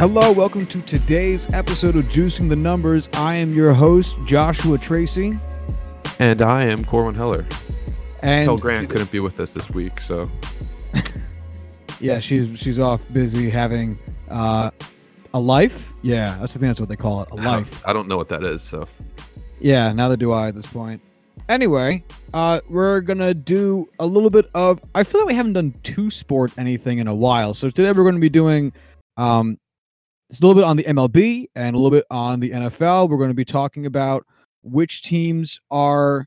Hello, welcome to today's episode of Juicing the Numbers. I am your host, Joshua Tracy. And I am Corwin Heller. And Kel Grant couldn't be with us this week, so yeah, she's she's off busy having uh, a life. Yeah, that's the thing. That's what they call it, a life. I don't know what that is. So Yeah, neither do I at this point. Anyway, uh, we're gonna do a little bit of. I feel like we haven't done two sport anything in a while, so today we're going to be doing um, it's a little bit on the MLB and a little bit on the NFL. We're going to be talking about which teams are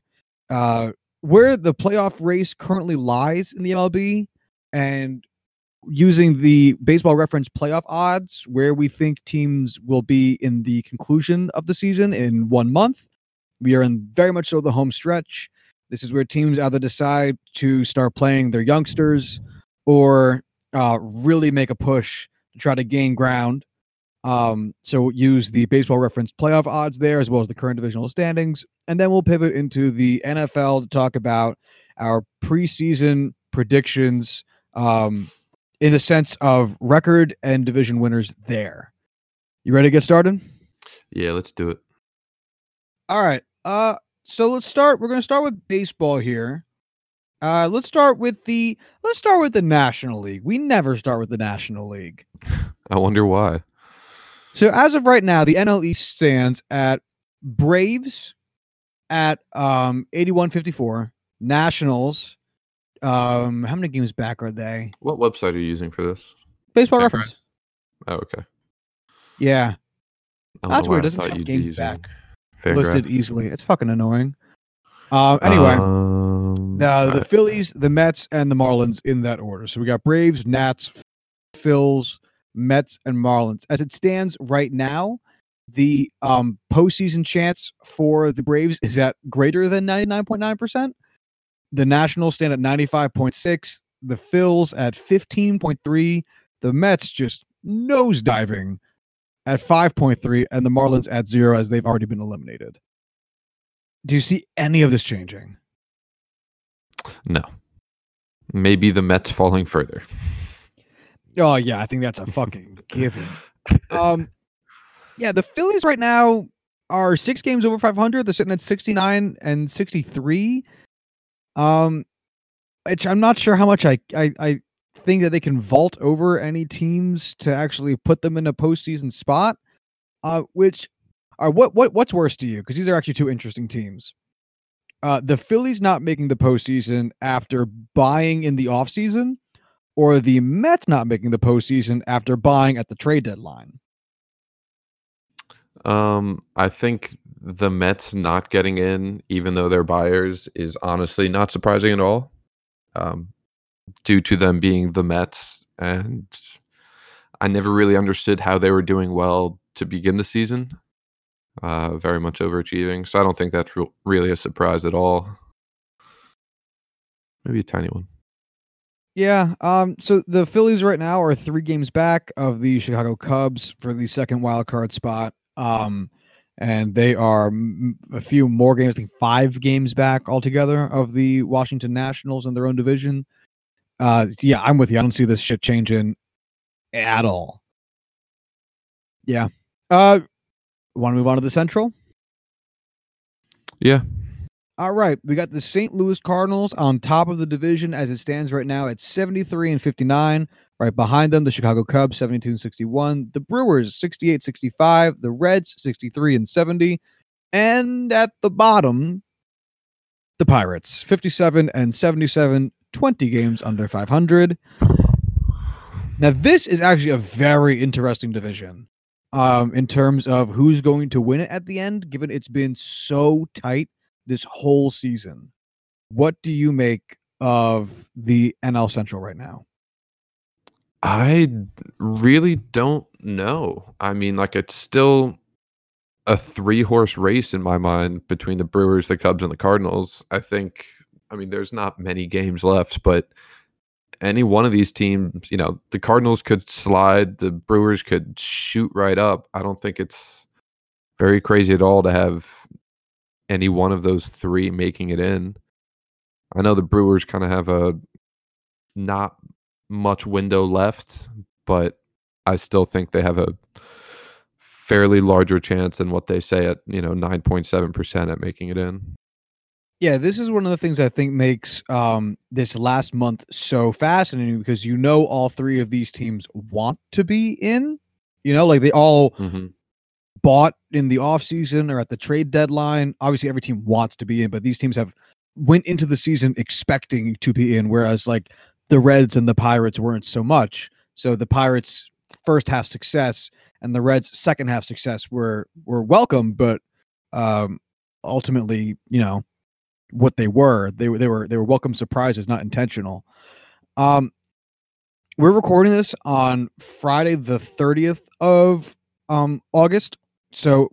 uh, where the playoff race currently lies in the MLB, and using the baseball reference playoff odds, where we think teams will be in the conclusion of the season in one month. We are in very much so the home stretch. This is where teams either decide to start playing their youngsters or uh, really make a push to try to gain ground. Um, so use the baseball reference playoff odds there as well as the current divisional standings. And then we'll pivot into the NFL to talk about our preseason predictions um, in the sense of record and division winners there. You ready to get started? yeah, let's do it. All right. Uh so let's start we're going to start with baseball here. Uh let's start with the let's start with the National League. We never start with the National League. I wonder why. So as of right now, the NL East stands at Braves at um 8154, Nationals um how many games back are they? What website are you using for this? Baseball Okay. reference. Oh, okay. Yeah, that's know why weird. I Doesn't thought have games back Fangraph. listed easily. It's fucking annoying. Uh, anyway, Um, Uh, the I- Phillies, the Mets, and the Marlins in that order. So we got Braves, Nats, Phils, Mets, and Marlins. As it stands right now, the um, postseason chance for the Braves is at greater than 99.9%. The Nationals stand at 95.6. The Phils at 15.3. The Mets just nosediving at 5.3. And the Marlins at zero as they've already been eliminated. Do you see any of this changing? no. Maybe the Mets falling further. Oh yeah, I think that's a fucking given. Um, yeah, the Phillies right now are six games over 500. They're sitting at 69 and 63. Um, which I'm not sure how much I I, I think that they can vault over any teams to actually put them in a postseason spot. Uh, which are what what what's worse to you? Because these are actually two interesting teams. Uh, the Phillies not making the postseason after buying in the offseason or the Mets not making the postseason after buying at the trade deadline. Um, I think the Mets not getting in, even though they're buyers, is honestly not surprising at all. Um, due to them being the Mets, and I never really understood how they were doing well to begin the season. Uh, very much overachieving, so I don't think that's real really a surprise at all. Maybe a tiny one. Yeah. Um. So the Phillies right now are three games back of the Chicago Cubs for the second wild card spot. Um, and they are a few more games. I think five games back altogether of the Washington Nationals in their own division. Uh. Yeah, I'm with you. I don't see this shit changing at all. Yeah. Uh. Want to move on to the Central? Yeah, All right, we got the St. Louis Cardinals on top of the division as it stands right now at 73 and 59. Right behind them, the Chicago Cubs 72 and 61, the Brewers 68 65, the Reds 63 and 70, and at the bottom, the Pirates 57 and 77, 20 games under 500. Now, this is actually a very interesting division um, in terms of who's going to win it at the end, given it's been so tight this whole season. What do you make of the NL Central right now? I really don't know. I mean, like it's still a three horse race in my mind between the Brewers, the Cubs, and the Cardinals. I think, I mean, there's not many games left, but any one of these teams, you know, the Cardinals could slide, the Brewers could shoot right up. I don't think it's very crazy at all to have any one of those three making it in. I know the Brewers kind of have a not much window left, but I still think they have a fairly larger chance than what they say at you know 9.7% at making it in. Yeah, this is one of the things I think makes um, this last month so fascinating because you know all three of these teams want to be in. You know, like they all Mhm. Bought in the offseason or at the trade deadline. Obviously, every team wants to be in, but these teams have went into the season expecting to be in, whereas like the Reds and the Pirates weren't so much. So the Pirates first half success and the Reds second half success were were welcome, but um ultimately, you know, what they were. They were they were they were welcome surprises, not intentional. Um we're recording this on Friday the 30th of um August. So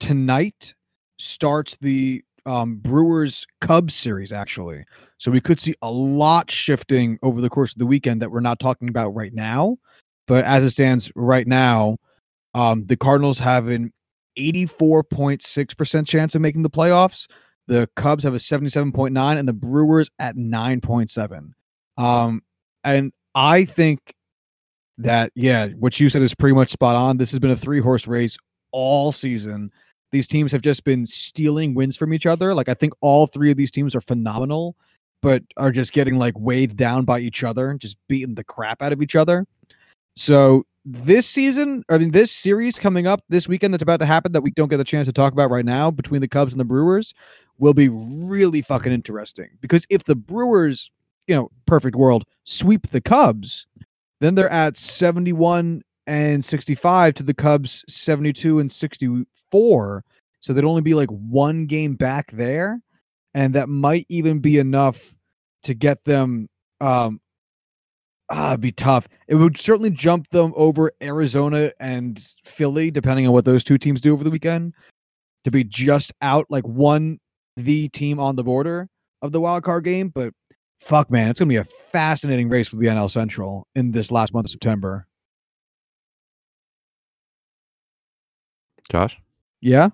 tonight starts the um Brewers Cubs series actually. So we could see a lot shifting over the course of the weekend that we're not talking about right now. But as it stands right now, um the Cardinals have an 84.6% chance of making the playoffs. The Cubs have a 77.9 and the Brewers at 9.7. Um and I think that yeah, what you said is pretty much spot on. This has been a three horse race all season. These teams have just been stealing wins from each other. Like I think all three of these teams are phenomenal, but are just getting like weighed down by each other, and just beating the crap out of each other. So this season, I mean, this series coming up this weekend that's about to happen that we don't get the chance to talk about right now between the Cubs and the Brewers will be really fucking interesting because if the Brewers, you know, perfect world, sweep the Cubs, then they're at 71 and 65 to the Cubs 72 and 64. So they'd only be like one game back there. And that might even be enough to get them um ah, it'd be tough. It would certainly jump them over Arizona and Philly, depending on what those two teams do over the weekend, to be just out like one the team on the border of the wild card game. But fuck, man, it's gonna be a fascinating race for the NL Central in this last month of September. Josh? Yeah.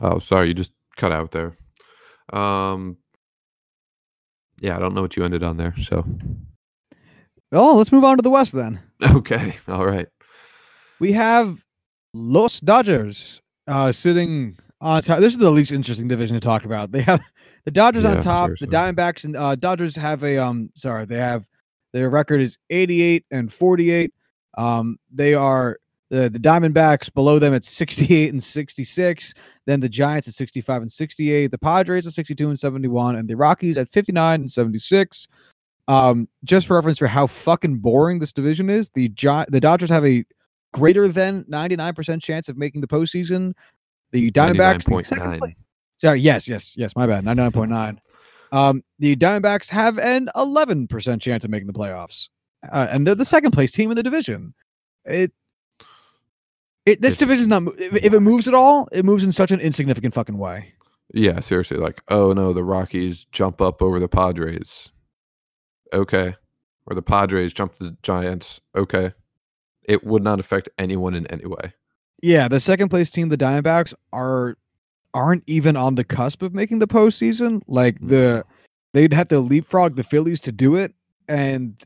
Oh, sorry, you just cut out there. Um Yeah, I don't know what you ended on there, so Oh, let's move on to the West then. Okay. All right. We have Los Dodgers uh, sitting on top. This is the least interesting division to talk about. They have the Dodgers on top. seriously. The Diamondbacks and uh, Dodgers have a um. Sorry, they have their record is 88 and 48. Um, they are the the Diamondbacks below them at 68 and 66. Then the Giants at 65 and 68. The Padres at 62 and 71, and the Rockies at 59 and 76. Um, just for reference for how fucking boring this division is, the Gi- the Dodgers have a greater than 99% chance of making the postseason. The Diamondbacks, the second place- sorry, yes, yes, yes, my bad, 99.9. Um, the Diamondbacks have an 11% chance of making the playoffs, uh, and they're the second place team in the division. It, it this division's not. If, if it moves at all, it moves in such an insignificant fucking way. Yeah, seriously. Like, oh no, the Rockies jump up over the Padres. Okay. Or the Padres jump the Giants. Okay. It would not affect anyone in any way. Yeah, the second place team, the Diamondbacks, are aren't even on the cusp of making the postseason. Like the they'd have to leapfrog the Phillies to do it. And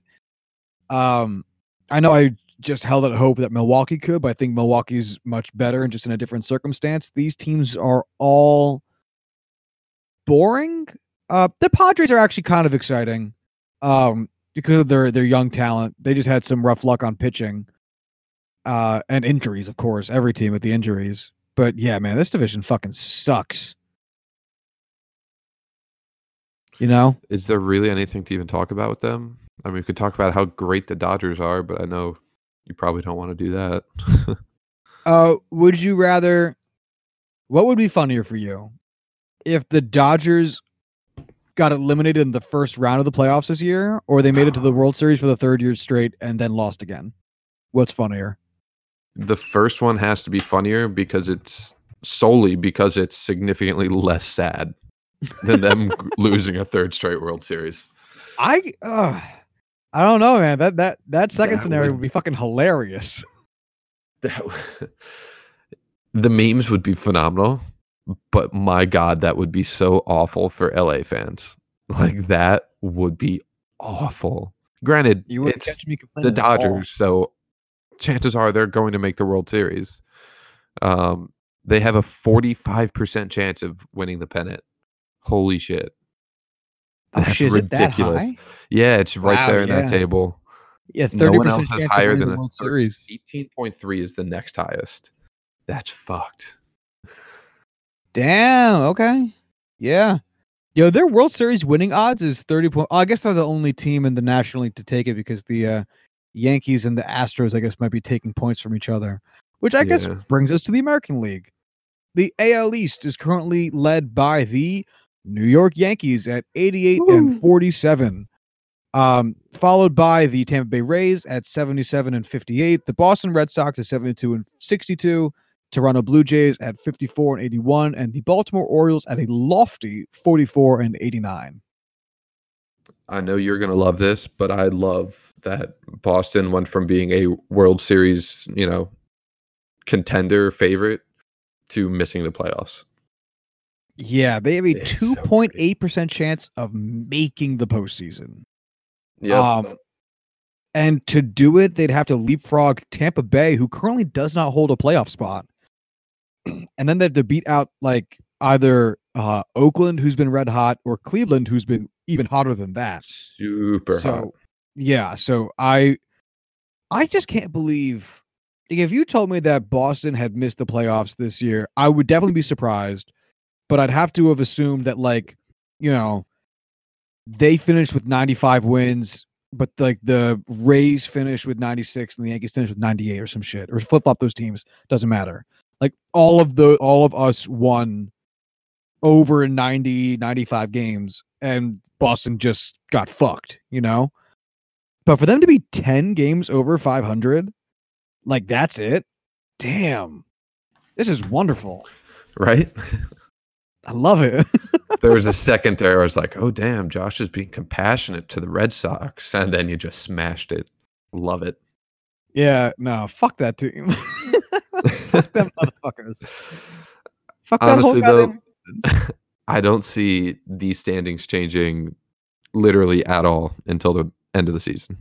um I know I just held out hope that Milwaukee could, but I think Milwaukee's much better and just in a different circumstance. These teams are all boring. Uh the Padres are actually kind of exciting. Um because of their their young talent. They just had some rough luck on pitching uh and injuries of course every team with the injuries but yeah man this division fucking sucks you know Is there really anything to even talk about with them? I mean, we could talk about how great the Dodgers are, but I know you probably don't want to do that. uh would you rather what would be funnier for you if the dodgers got eliminated in the first round of the playoffs this year or they made it to the world series for the third year straight and then lost again what's funnier the first one has to be funnier because it's solely because it's significantly less sad than them losing a third straight World Series. i uh i don't know man that that that second That scenario would- would be fucking hilarious That the memes would be phenomenal, but my god, that would be so awful for LA fans. Like that would be awful. Granted, You catch me the complaining at all. Dodgers, so chances are they're going to make the World Series. Um, they have a 45% chance of winning the pennant. Holy shit. Oh, That's shit, ridiculous. Yeah, it's right Wow, there in yeah. that table. Yeah, No thirty one percent else has higher than a the World 30 Series. 18.3 is the next highest. That's fucked. Damn. Okay. Yeah. Yo, their World Series winning odds is thirty point. I guess they're the only team in the National League to take it because the uh, Yankees and the Astros, I guess, might be taking points from each other. Which I guess brings us to the American League. The AL East is currently led by the New York Yankees at 88 and 47. Um, followed by the Tampa Bay Rays at 77 and 58. The Boston Red Sox at 72 and 62. Toronto Blue Jays at 54 and 81, and the Baltimore Orioles at a lofty 44 and 89. I know you're going to love this, but I love that Boston went from being a World Series, you know, contender favorite to missing the playoffs. Yeah, they have a 2.8% chance of making the postseason. Yeah. Um, and to do it, they'd have to leapfrog Tampa Bay, who currently does not hold a playoff spot. And then they have to beat out like either uh, Oakland, who's been red hot, or Cleveland, who's been even hotter than that. Super so hot. yeah, so I I just can't believe like, if you told me that Boston had missed the playoffs this year, I would definitely be surprised. But I'd have to have assumed that like, you know, they finished with 95 wins, but like the Rays finished with 96 and the Yankees finished with 98 or some shit. Or flip flop those teams. Doesn't matter. Like all of the all of us won over 90, 95 games, and Boston just got fucked, you know? But for them to be 10 games over 500, like that's it. Damn. This is wonderful. Right? I love it. there was a second there I was like, oh, damn, Josh is being compassionate to the Red Sox. And then you just smashed it. Love it. yeah, no, fuck that team. fuck them motherfuckers. Fuck that Honestly, whole though. I don't see these standings changing literally at all until the end of the season.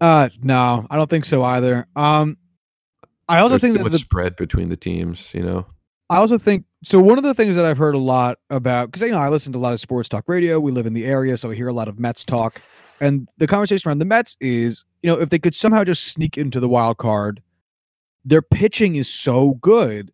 Uh no, I don't think so either. Um I also There's think that the spread between the teams, you know? I also think so. One of the things that I've heard a lot about, because you know I listen to a lot of sports talk radio. We live in the area, so I hear a lot of Mets talk. And the conversation around the Mets is, you know, if they could somehow just sneak into the wild card, their pitching is so good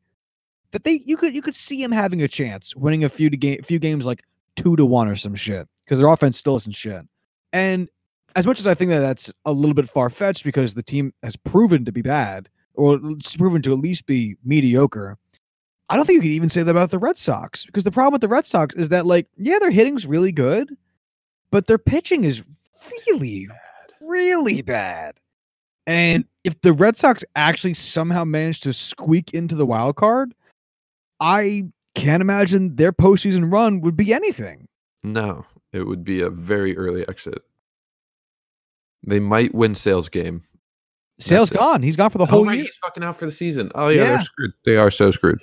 that they you could you could see them having a chance winning a few to game few games like two to one or some shit because their offense still isn't shit. And as much as I think that that's a little bit far fetched because the team has proven to be bad or it's proven to at least be mediocre. I don't think you could even say that about the Red Sox because the problem with the Red Sox is that like yeah their hitting's really good, but their pitching is really really bad. And if the Red Sox actually somehow managed to squeak into the wild card, I can't imagine their postseason run would be anything. No, it would be a very early exit. They might win Sale's game. Sale's That's it. gone. He's gone for the Oh, whole right, year. he's fucking out for the season. Oh yeah, Yeah. they're screwed. They are so screwed.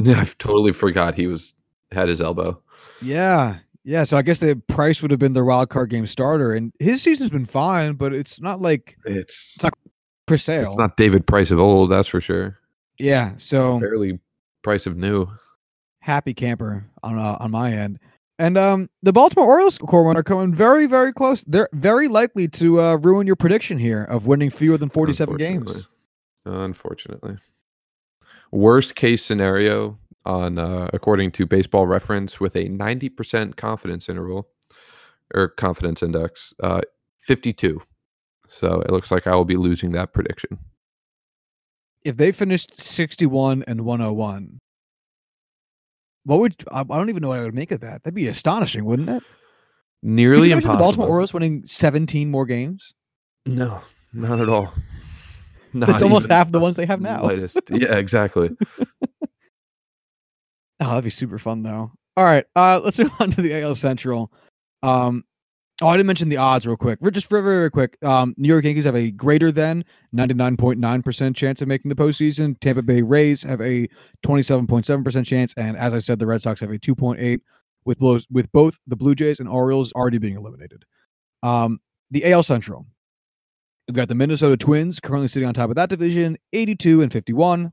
Yeah, I totally forgot he was had his elbow. Yeah. Yeah. So I guess the Price would have been their wild card game starter. And his season's been fine, but it's not like It's It's not for sale. it's not David Price of old, that's for sure. yeah. So Barely Price of new. happy camper on uh, on my end. And um, the Baltimore Orioles Corwin are coming very, very close. They're very likely to uh, ruin your prediction here of winning fewer than 47 games. Unfortunately. Unfortunately. Worst case scenario on uh, according to baseball reference with a 90% confidence interval or confidence index, uh, 52. So it looks like I will be losing that prediction. If they finished 61 and 101, what would I, I don't even know what I would make of that. That'd be astonishing, wouldn't it? Could Nearly you impossible. the Baltimore Orioles winning 17 more games? No, not at all. It's almost half the ones they have now. slightest. Yeah, exactly. Oh, that'd be super fun though. All right, uh, let's move on to the AL Central. Um, oh, I didn't mention the odds real quick. We're just very, very quick. Um, New York Yankees have a greater than ninety nine point nine percent chance of making the postseason. Tampa Bay Rays have a twenty seven point seven percent chance, and as I said, the Red Sox have a two point eight with blows with both the Blue Jays and Orioles already being eliminated. Um, the AL Central. We've got the Minnesota Twins currently sitting on top of that division, 82 and 51.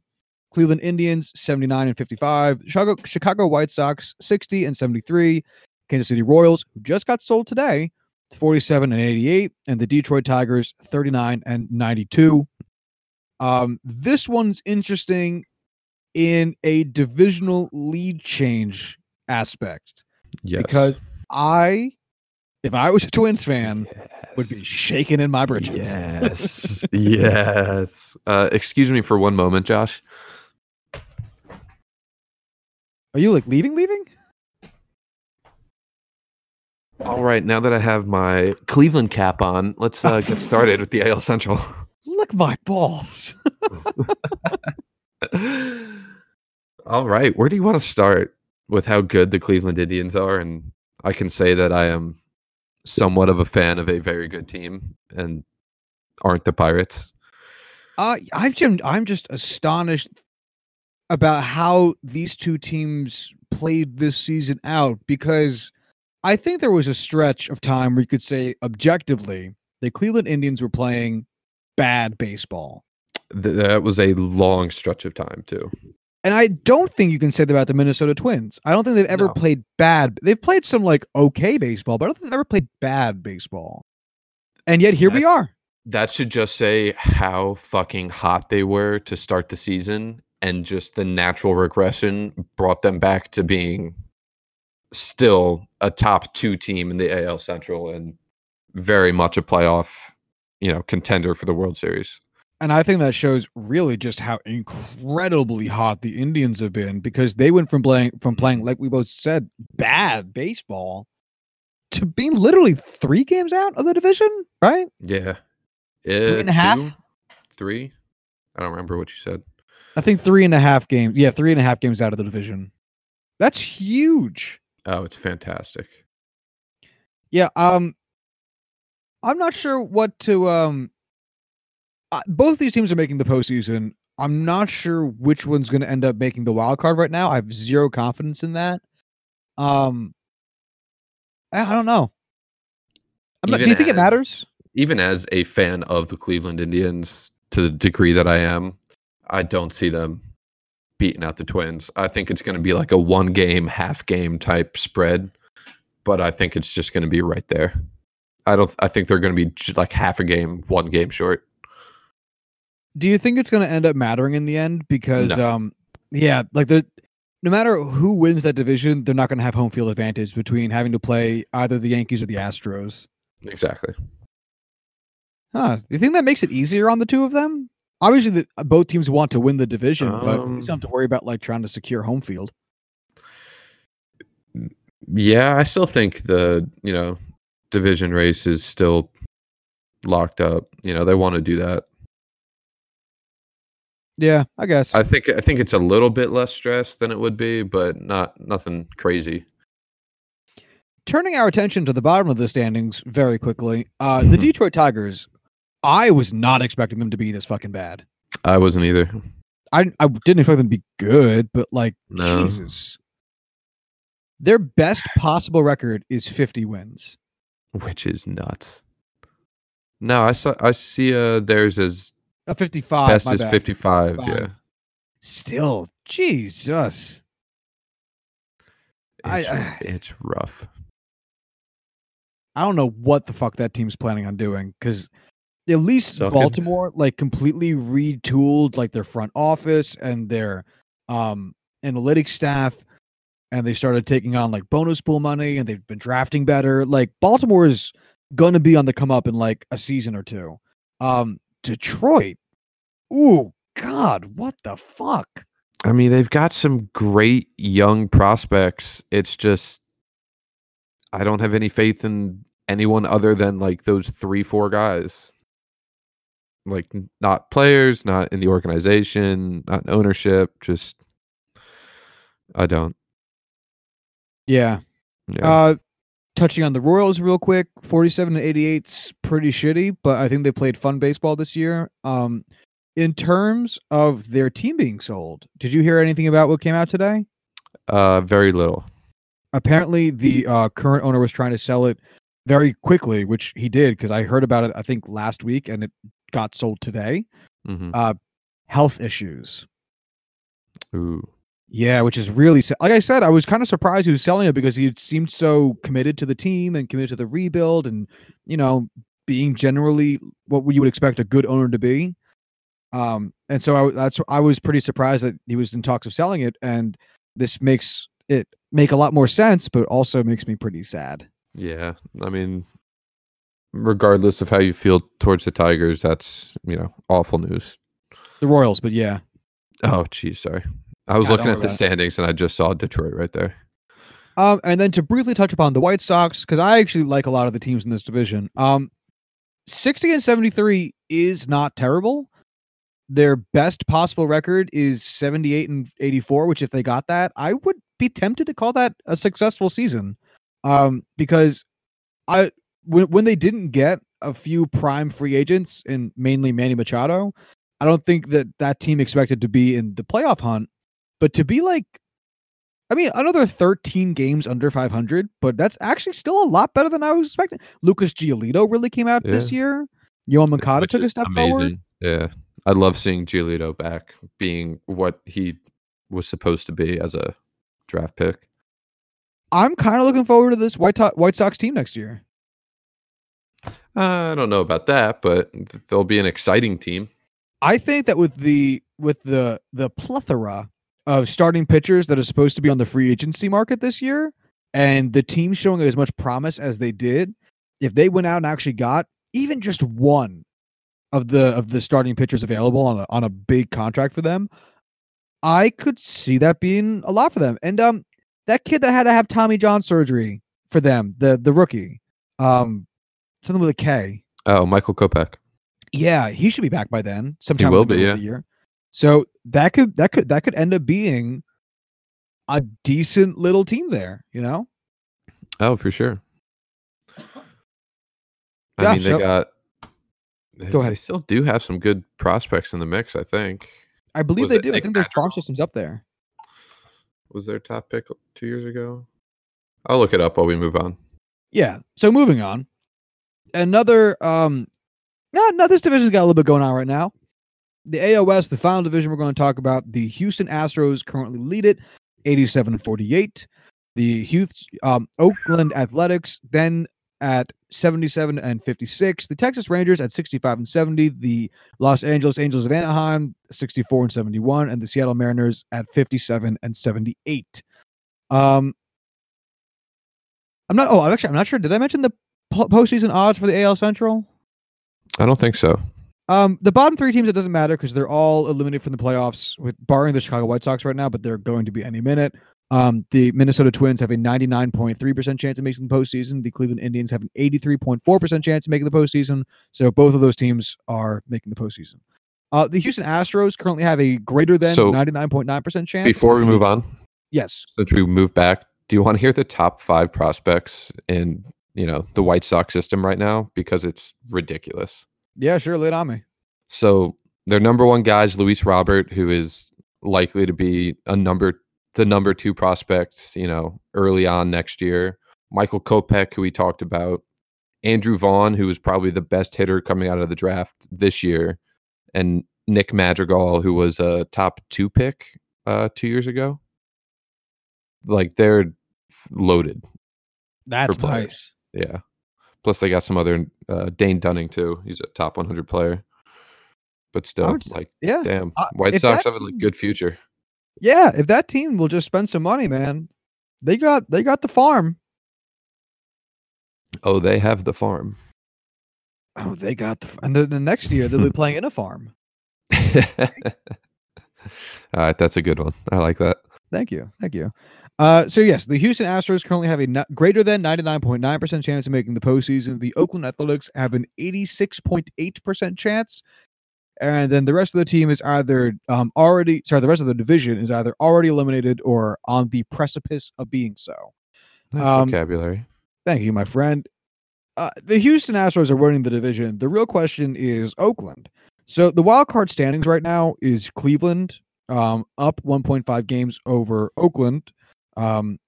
Cleveland Indians, 79 and 55. Chicago, Chicago White Sox, 60 and 73. Kansas City Royals, who just got sold today, 47 and 88. And the Detroit Tigers, 39 and 92. Um, this one's interesting in a divisional lead change aspect Yes. because I, if I was a Twins fan, would be shaking in my britches. Yes. yes. Uh, excuse me for one moment, Josh. Are you like leaving? Leaving? All right, now that I have my Cleveland cap on, let's uh, get started with the AL Central. Look my balls. All right, where do you want to start with how good the Cleveland Indians are? And I can say that I am somewhat of a fan of a very good team and aren't the Pirates. Uh, I'm just, I'm just astonished about how these two teams played this season out because I think there was a stretch of time where you could say objectively the Cleveland Indians were playing bad baseball. That was a long stretch of time, too. And I don't think you can say that about the Minnesota Twins. I don't think they've ever No. played bad. They've played some like okay baseball, but I don't think they've ever played bad baseball. And yet here we are. That should just say how fucking hot they were to start the season, and just the natural regression brought them back to being still a top two team in the AL Central and very much a playoff, you know, contender for the World Series. And I think that shows really just how incredibly hot the Indians have been because they went from playing from playing like we both said bad baseball to being literally three games out of the division, right? Yeah, Three Uh, and a half? three. I don't remember what you said. I think three and a half games. Yeah, three and a half games out of the division. That's huge. Oh, it's fantastic. Yeah, um I'm not sure what to um uh, both these teams are making the postseason. I'm not sure which one's going to end up making the wild card right now. I have zero confidence in that. Um I I don't know. I'm not- do you think it matters? Even as a fan of the Cleveland Indians, to the degree that I am, I don't see them beating out the Twins. I think it's going to be like a one game, half game type spread, but I think it's just going to be right there. I don't. I think they're going to be like half a game, one game short. Do you think it's going to end up mattering in the end because No. um yeah, like the no matter who wins that division, they're not going to have home field advantage between having to play either the Yankees or the Astros. Exactly. Huh. Do you think that makes it easier on the two of them? Obviously, the, uh, both teams want to win the division, but you Um, don't have to worry about like trying to secure home field. Yeah, I still think the you know division race is still locked up. You know they want to do that. Yeah, I guess. I think I think it's a little bit less stress than it would be, but not nothing crazy. Turning our attention to the bottom of the standings very quickly, uh, the Detroit Tigers. I was not expecting them to be this fucking bad. I wasn't either. I I didn't expect them to be good, but like No. Jesus. Their best possible record is 50 wins. which is nuts. No, I saw I see uh theirs as A 55. best my is bad. 55, 55. yeah. Still, Jesus. It's, I- it's rough. I don't know what the fuck that team's planning on doing because at least Sucking. Baltimore like completely retooled like their front office and their um analytics staff and they started taking on like bonus pool money and they've been drafting better. Like Baltimore is gonna be on the come up in like a season or two. Um Detroit. Ooh, God, what the fuck? I mean, they've got some great young prospects. It's just I don't have any faith in anyone other than like those three, four guys. Like not players, not in the organization, not in ownership. Just I don't. Yeah. Yeah. Uh, touching on the Royals real quick, 47 to 88's pretty shitty, but I think they played fun baseball this year. Um, in terms of their team being sold, did you hear anything about what came out today? uh, very little. Apparently, the uh, current owner was trying to sell it very quickly, which he did because I heard about it I think last week and it got sold today. Mhm. Uh, health issues. Ooh. Yeah, which is really like I said, I was kind of surprised he was selling it because he seemed so committed to the team and committed to the rebuild and you know being generally what you would expect a good owner to be. Um, and so I, that's I was pretty surprised that he was in talks of selling it, and this makes it make a lot more sense, but also makes me pretty sad. Yeah. I mean, regardless of how you feel towards the Tigers, that's, you know, awful news. The Royals, but yeah, Oh, geez, sorry. I was Yeah, looking at the about standings and I just saw Detroit right there. Um, and then to briefly touch upon the White Sox, because I actually like a lot of the teams in this division. Um, 60 and 73 is not terrible. Their best possible record is 78 and 84, which if they got that, I would be tempted to call that a successful season. Um, because I when when they didn't get a few prime free agents and mainly Manny Machado, I don't think that that team expected to be in the playoff hunt, but to be like I mean, another 13 games under 500, but that's actually still a lot better than I was expecting. Lucas Giolito really came out this year. Yoan Moncada which took a step forward. Yeah. I love seeing Giolito back being what he was supposed to be as a draft pick. I'm kind of looking forward to this White, To- White Sox team next year. Uh, I don't know about that, but they'll be an exciting team. I think that with the with the the plethora of starting pitchers that are supposed to be on the free agency market this year, and the team showing as much promise as they did, if they went out and actually got even just one of the of the starting pitchers available on a, on a big contract for them, I could see that being a lot for them. And um, that kid that had to have Tommy John surgery for them, the the rookie, um, something with a K. Oh, Michael Kopech. Yeah, he should be back by then. Sometime will in the be, middle of the year. So that could that could that could end up being a decent little team there. You know, Oh, for sure. I Yeah, mean, they got. Go ahead. They still do have some good prospects in the mix. I think I believe Was they do. I think their farm system's up there. was their top pick two years ago. I'll look it up while we move on. Yeah. So moving on, another um, no, no, this division's got a little bit going on right now. The AL West, the final division we're going to talk about. The Houston Astros currently lead it, 87 and 48. The Hughes, um, Oakland Athletics then at 77 and 56. The Texas Rangers at 65 and 70. The Los Angeles Angels of Anaheim 64 and 71, and the Seattle Mariners at 57 and 78. Um, I'm not. Oh, actually, I'm not sure. Did I mention the postseason odds for the AL Central? I don't think so. Um, the bottom three teams, it doesn't matter because they're all eliminated from the playoffs, with barring the Chicago White Sox right now, but they're going to be any minute. Um, the Minnesota Twins have a 99.3% chance of making the postseason. The Cleveland Indians have an 83.4% chance of making the postseason. So both of those teams are making the postseason. Uh, the Houston Astros currently have a greater than So, 99.9% chance. Before we move on, yes, since we move back, do you want to hear the top five prospects in you know the White Sox system right now? Because it's ridiculous. Yeah, sure, it on me. So their number one guy is Luis Robert, who is likely to be a number the number two prospects, you know, early on next year. Michael Kopech, who we talked about, Andrew Vaughn, who is probably the best hitter coming out of the draft this year, and Nick Madrigal, who was a top two pick uh, two years ago. Like they're loaded. That's nice. Yeah. Plus, they got some other uh, Dane Dunning too. He's a top 100 player. But still, would like, Yeah. damn, Uh, White if Sox have a like, good future. Yeah, if that team will just spend some money, man, they got they got the farm. Oh, they have the farm. Oh, they got the and then the next year they'll be playing in a farm. All right, that's a good one. I like that. Thank you, thank you. Uh, so yes, the Houston Astros currently have a no- greater than ninety nine point nine percent chance of making the postseason. The Oakland Athletics have an eighty six point eight percent chance, and then the rest of the team is either um already sorry, the rest of the division is either already eliminated or on the precipice of being so. Nice Um, vocabulary. Thank you, my friend. Uh, the Houston Astros are winning the division. The real question is Oakland. So the wild card standings right now is Cleveland um, up 1.5 games over Oakland. Um,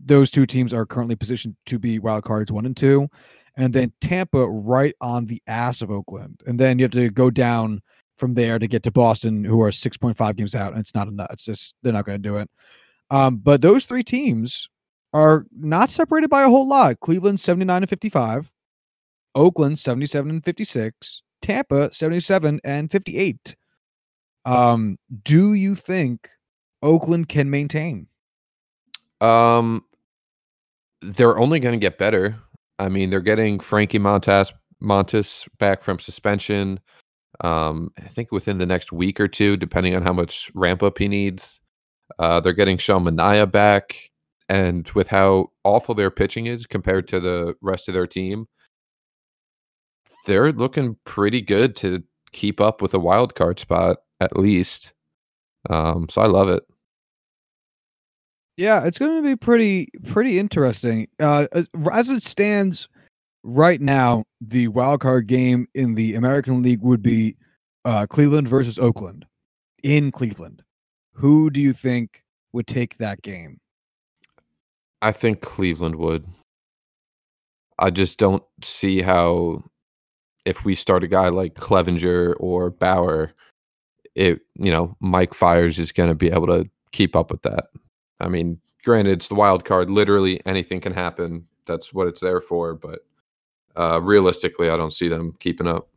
those two teams are currently positioned to be wild cards one and two. and then Tampa right on the ass of Oakland, and then you have to go down from there to get to Boston, who are 6.5 games out, and it's not enough. It's just they're not going to do it. Um, but those three teams are not separated by a whole lot. Cleveland 79 and 55, Oakland 77 and 56, Tampa 77 and 58. Um, do you think Oakland can maintain? Um, they're only going to get better. I mean, they're getting Frankie Montas Montas back from suspension. Um, I think within the next week or two, depending on how much ramp up he needs. Uh, they're getting Sean Manaea back, and with how awful their pitching is compared to the rest of their team, they're looking pretty good to keep up with a wild card spot at least. Um, so I love it. Yeah, it's going to be pretty pretty interesting. Uh, as, it stands right now, the wild card game in the American League would be uh, Cleveland versus Oakland in Cleveland. Who do you think would take that game? I think Cleveland would. I just don't see how if we start a guy like Clevinger or Bauer, it you know Mike Fiers is going to be able to keep up with that. I mean, granted, it's the wild card. Literally anything can happen. That's what it's there for. But uh, realistically, I don't see them keeping up.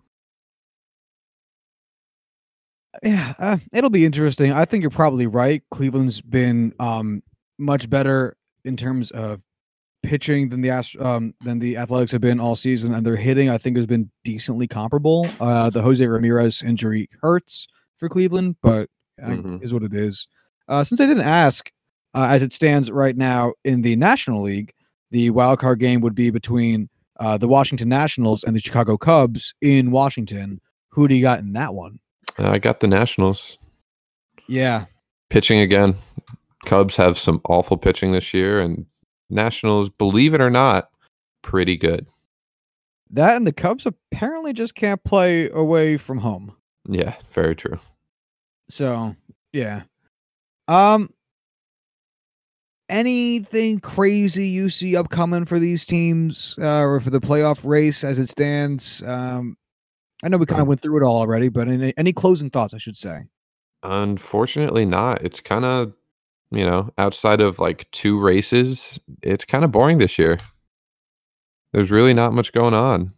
Yeah, uh, it'll be interesting. I think you're probably right. Cleveland's been um, much better in terms of pitching than the Ast- um, than the Athletics have been all season, and their hitting I think has been decently comparable. Uh, the Jose Ramirez injury hurts for Cleveland, but mm-hmm. is what it is. Uh, since I didn't ask, uh, as it stands right now in the National League, the wild card game would be between uh, the Washington Nationals and the Chicago Cubs in Washington. Who do you got in that one? Uh, I got the Nationals. Yeah. Pitching again. Cubs have some awful pitching this year, and Nationals, believe it or not, pretty good. That and the Cubs apparently just can't play away from home. Yeah, very true. So, yeah. Um, anything crazy you see upcoming for these teams uh, or for the playoff race as it stands? Um, I know we kind of um, went through it all already, but any, any closing thoughts, I should say? Unfortunately, not. It's kind of, you know, outside of like two races, it's kind of boring this year. There's really not much going on.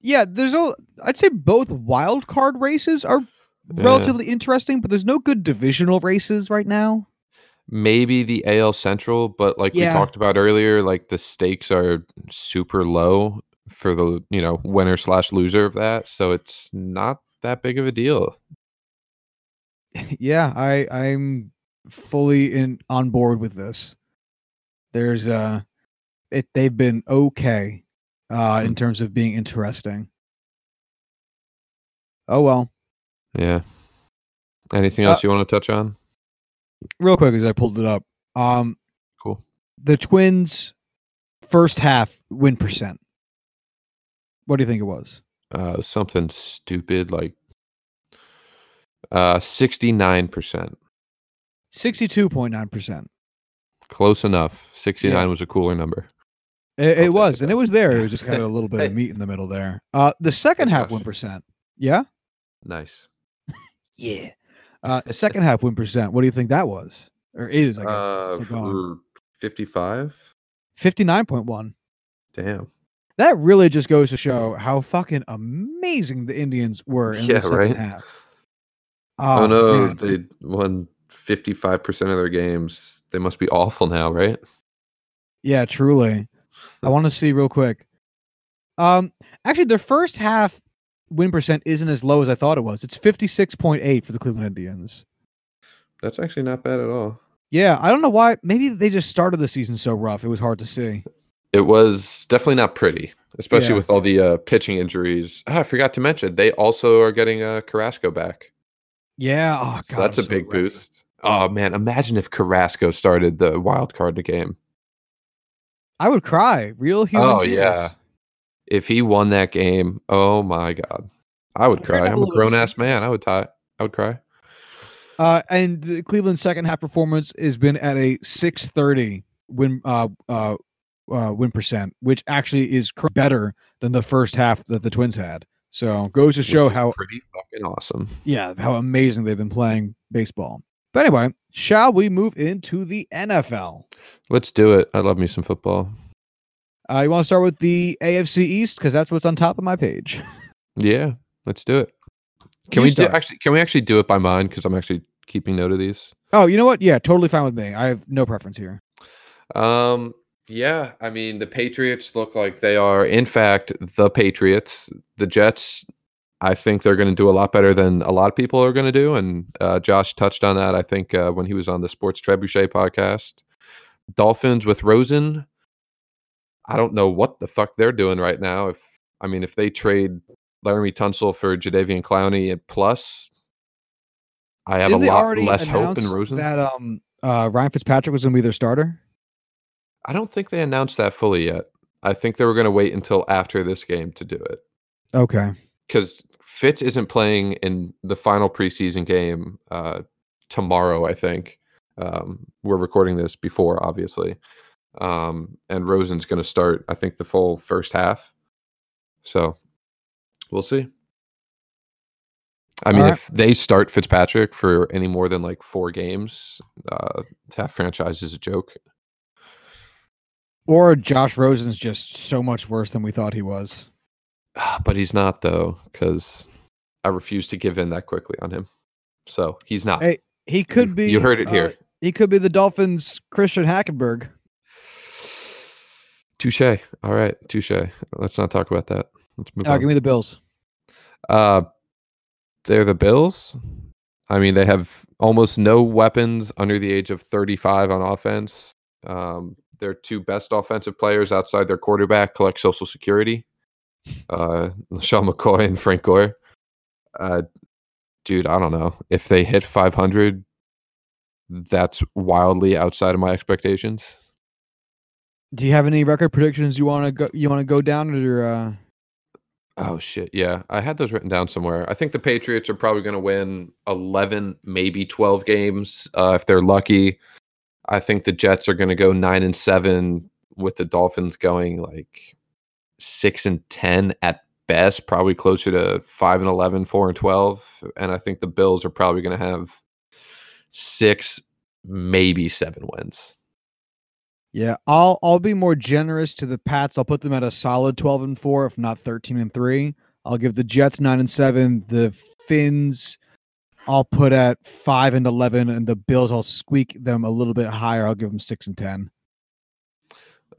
Yeah, there's a. I'd say both wild card races are yeah. relatively interesting, but there's no good divisional races right now maybe the AL Central, but like yeah. we talked about earlier, like the stakes are super low for the you know winner slash loser of that, so it's not that big of a deal. Yeah, I I'm fully in on board with this. There's uh, it they've been okay, uh, in terms of being interesting. Oh well. Yeah. Anything else uh, you want to touch on? real quick as I pulled it up. Um, cool. The Twins' first half win percent. What do you think it was? Uh, something stupid like uh, sixty nine percent. Sixty two point nine percent. Close enough. Sixty nine yeah. was a cooler number. It, it was, and it was there. It was just kind of a little bit of meat in the middle there. Uh, the second half win percent. Yeah. Nice. yeah. Uh, the second half one. What do you think that was, or is? I guess uh, fifty-five. Fifty-nine point one. Damn. That really just goes to show how fucking amazing the Indians were in yeah, the second right? half. Oh, oh no, man. they won fifty-five percent of their games. They must be awful now, right? Yeah, truly. I want to see real quick. Um, actually, their first half win percent isn't as low as I thought it was. It's 56.8 for the Cleveland Indians. That's actually not bad at all. Yeah, I don't know why. Maybe they just started the season so rough. It was hard to see. It was definitely not pretty, especially yeah. with all the uh, pitching injuries. Oh, I forgot to mention they also are getting uh, Carrasco back. Yeah, oh, God, so that's I'm a so big ready. boost. Oh man, imagine if Carrasco started the wild card the game. I would cry. Real human. Oh yeah, if he won that game, oh my god, I would cry. I'm a grown ass man. I would tie. I would cry. Uh, and the Cleveland's second half performance has been at a 630 win uh, uh, uh, win percent, which actually is cr- better than the first half that the Twins had. So goes to show how pretty fucking awesome. yeah how amazing they've been playing baseball. But anyway, shall we move into the NFL? Let's do it. I love me some football. Uh, you want to start with the AFC East because that's what's on top of my page. Yeah, let's do it. Can You we do actually? Can we actually do it by mine? Because I'm actually keeping note of these. Oh, you know what? Yeah, totally fine with me. I have no preference here. Um, yeah, I mean the Patriots look like they are, in fact, the Patriots. The Jets, I think they're going to do a lot better than a lot of people are going to do, and uh, Josh touched on that. I think uh, when he was on the Sports Trebuchet podcast. Dolphins with Rosen. I don't know what the fuck they're doing right now. If I mean, if they trade Laremy Tunsil for Jadeveon Clowney at plus, I have Didn't a lot less hope in Rosen. That um, uh, Ryan Fitzpatrick was going to be their starter. I don't think they announced that fully yet. I think they were going to wait until after this game to do it Okay. because Fitz isn't playing in the final preseason game uh, tomorrow. I think um, we're recording this before, obviously, um, and Rosen's going to start. I think the full first half. So we'll see. I mean, Alright. if they start Fitzpatrick for any more than like four games, uh, that franchise is a joke. Or Josh Rosen's just so much worse than we thought he was. Ah, But he's not though, because I refuse to give in that quickly on him. So he's not. Hey, He could you, be. You heard it uh, here. he could be the Dolphins' Christian Hackenberg. Touche. All right, touche. Let's not talk about that. Let's move Uh, on. give me the Bills. Uh, they're the Bills. I mean, they have almost no weapons under the age of 35 on offense. Um, their two best offensive players outside their quarterback collect Social Security. Uh, Sean McCoy and Frank Gore. Uh, dude, I don't know if they hit 500. That's wildly outside of my expectations. Do you have any record predictions you want to go? You want to go down or? Uh... Oh shit, yeah. I had those written down somewhere. I think the Patriots are probably going to win 11, maybe 12 games uh, if they're lucky. I think the Jets are going to go 9 and 7 with the Dolphins going like 6 and 10 at best, probably closer to 5 and 11, 4 and 12, and I think the Bills are probably going to have 6 maybe 7 wins. Yeah, I'll I'll be more generous to the Pats. I'll put them at a solid twelve and four, if not thirteen and three. I'll give the Jets nine and seven. The Finns, I'll put at five and eleven, and the Bills, I'll squeak them a little bit higher. I'll give them six and ten.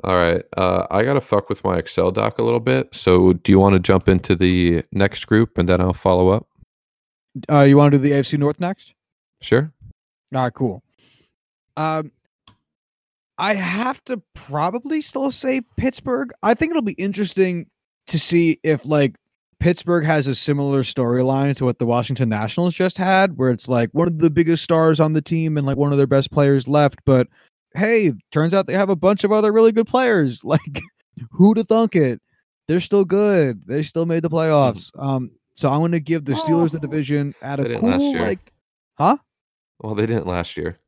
All right. Uh, I got to fuck with my Excel doc a little bit. So, do you want to jump into the next group and then I'll follow up? Uh, you want to do the AFC North next? Sure. All right, cool. Um, I have to probably still say Pittsburgh. I think it'll be interesting to see if like Pittsburgh has a similar storyline to what the Washington Nationals just had, where it's like one of the biggest stars on the team and like one of their best players left, but hey, turns out they have a bunch of other really good players. Like, who to thunk it? They're still good. They still made the playoffs. Um, so I'm going to give the Steelers the Oh, division at they a didn't last cool year. like, huh? Well, they didn't last year.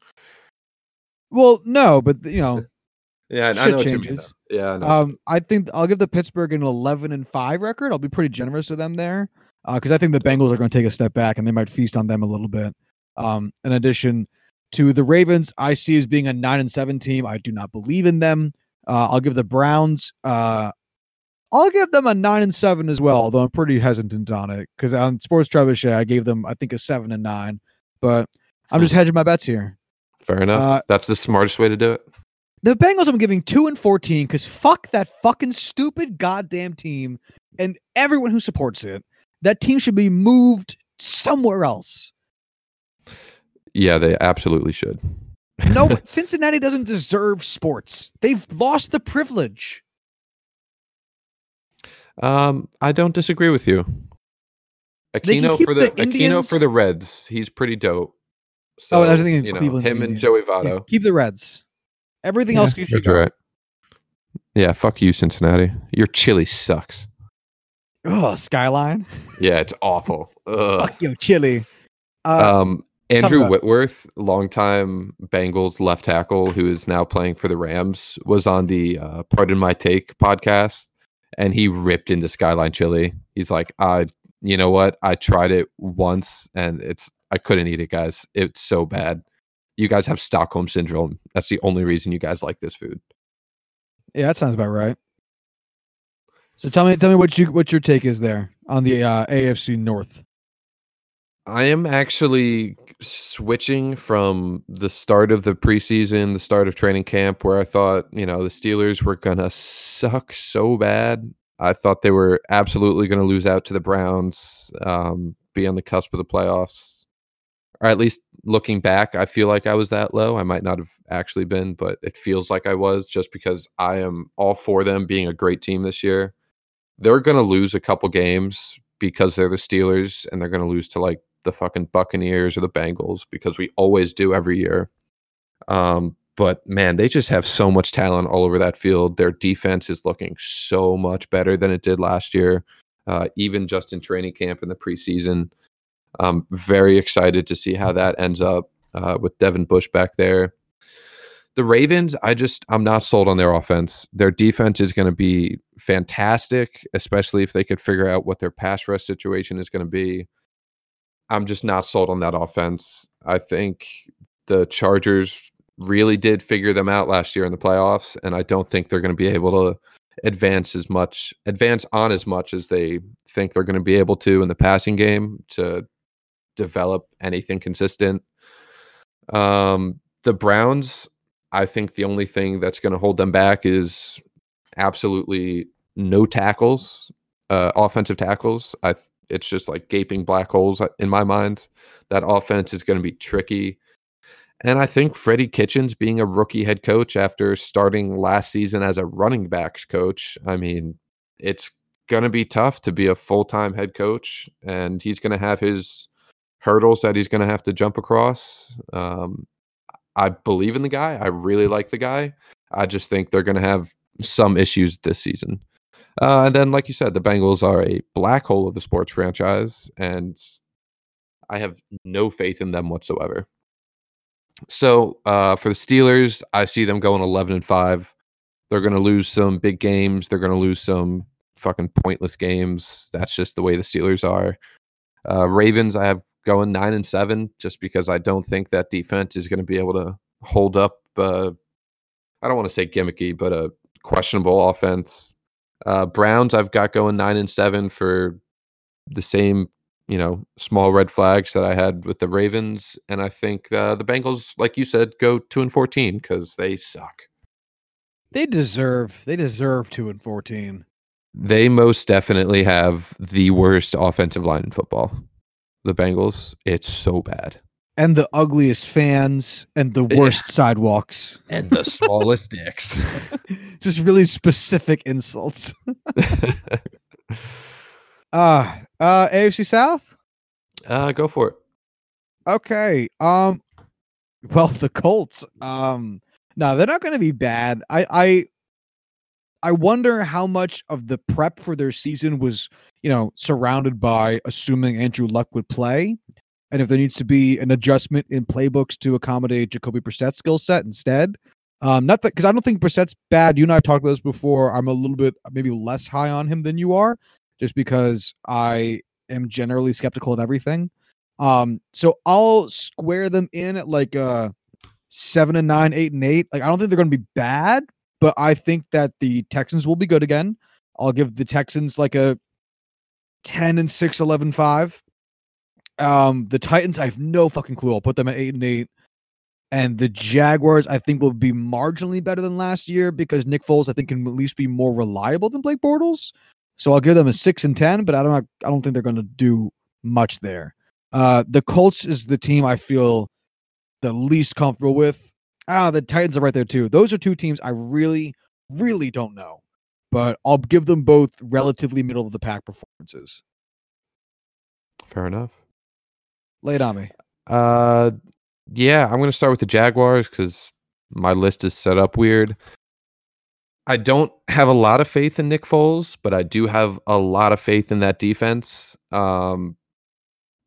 Well, no, but you know, Yeah, I, I Shit know what you mean. changes. Yeah, I know. Um, I think I'll give the Pittsburgh an 11 and 5 record. I'll be pretty generous to them there because I think the Bengals are going to take a step back and they might feast on them a little bit. Um, in addition to the Ravens, I see as being a 9 and 7 team. I do not believe in them. Uh, I'll give the Browns. Uh, I'll give them a 9 and 7 as well, although I'm pretty hesitant on it because on Sports Trebuchet, I gave them, I think, a 7 and 9. But I'm just hedging my bets here. Fair enough. uh, That's the smartest way to do it. The Bengals I'm giving two and fourteen because fuck that fucking stupid goddamn team and everyone who supports it. That team should be moved somewhere else. Yeah, they absolutely should. No, Cincinnati doesn't deserve sports. They've lost the privilege. Um, I don't disagree with you. Aquino for the, the Aquino Indians- for the Reds. He's pretty dope. oh, I was thinking you know, Cleveland. him and Joey Votto. keep the Reds. Everything else you should go. right. Yeah, fuck you, Cincinnati. Your chili sucks. Ugh, Skyline. Yeah, it's awful. Ugh. Fuck you, Chili. Uh, Um, Andrew. Whitworth, longtime Bengals left tackle, who is now playing for the Rams, was on the uh, Pardon My Take podcast, and he ripped into Skyline Chili. He's like, "I, you know what? I tried it once, and it's I couldn't eat it, guys. It's so bad. You guys have Stockholm syndrome. That's the only reason you guys like this food." Yeah, that sounds about right. So tell me, tell me what you what your take is there on the uh, AFC North. I am actually switching from the start of the preseason, the start of training camp, where I thought, you know, the Steelers were going to suck so bad. I thought they were absolutely going to lose out to the Browns, um, be on the cusp of the playoffs. Or at least looking back, I feel like I was that low. I might not have actually been, but it feels like I was just because I am all for them being a great team this year. They're going to lose a couple games because they're the Steelers and they're going to lose to like the fucking Buccaneers or the Bengals because we always do every year. Um, but man, they just have so much talent all over that field. Their defense is looking so much better than it did last year, uh, even just in training camp in the preseason. I'm very excited to see how that ends up uh, with Devin Bush back there. The Ravens, I just I'm not sold on their offense. Their defense is going to be fantastic, especially if they could figure out what their pass rush situation is going to be. I'm just not sold on that offense. I think the Chargers really did figure them out last year in the playoffs, and I don't think they're going to be able to advance as much, advance on as much as they think they're going to be able to in the passing game to develop anything consistent. Um, the Browns, I think the only thing that's going to hold them back is absolutely no tackles, uh, offensive tackles. I it's just like gaping black holes uh, in my mind. That offense is going to be tricky. And I think Freddie Kitchens being a rookie head coach after starting last season as a running backs coach, I mean, it's going to be tough to be a full-time head coach and he's going to have his hurdles that he's going to have to jump across. Um, I believe in the guy. I really like the guy. I just think they're going to have some issues this season. Uh, and then, like you said, the Bengals are a black hole of the sports franchise, and I have no faith in them whatsoever. So uh, for the Steelers, I see them going 11 and five. They're going to lose some big games. They're going to lose some fucking pointless games. That's just the way the Steelers are. Uh, Ravens, I have going nine and seven, just because I don't think that defense is going to be able to hold up. Uh, I don't want to say gimmicky, but a questionable offense. Uh, Browns, I've got going nine and seven for the same, you know, small red flags that I had with the Ravens, and I think uh, the Bengals, like you said, go two and fourteen because they suck. They deserve they deserve two and fourteen. They most definitely have the worst offensive line in football. The Bengals, it's so bad. And the ugliest fans and the worst sidewalks. And the smallest dicks. Just really specific insults. Uh uh AFC South? uh, go for it. Okay. Um well the Colts. Um no, they're not gonna be bad. I I I wonder how much of the prep for their season was, you know, surrounded by assuming Andrew Luck would play. And if there needs to be an adjustment in playbooks to accommodate Jacoby Brissett's skill set instead. Um, not that because I don't think Brissett's bad. You and I have talked about this before. I'm a little bit maybe less high on him than you are, just because I am generally skeptical of everything. Um, so I'll square them in at like uh seven and nine, eight and eight. Like I don't think they're gonna be bad, but I think that the Texans will be good again. I'll give the Texans like a 10 and 6, 11, 5. Um, the Titans, I have no fucking clue. I'll put them at eight and eight. And the Jaguars, I think, will be marginally better than last year because Nick Foles, I think, can at least be more reliable than Blake Bortles. So I'll give them a six and ten, but I don't I don't think they're gonna do much there. Uh the Colts is the team I feel the least comfortable with. Ah, the Titans are right there too. Those are two teams I really, really don't know. But I'll give them both relatively middle of the pack performances. Fair enough. Lay it on me. Uh, yeah, I'm going to start with the Jaguars because my list is set up weird. I don't have a lot of faith in Nick Foles, but I do have a lot of faith in that defense. Um,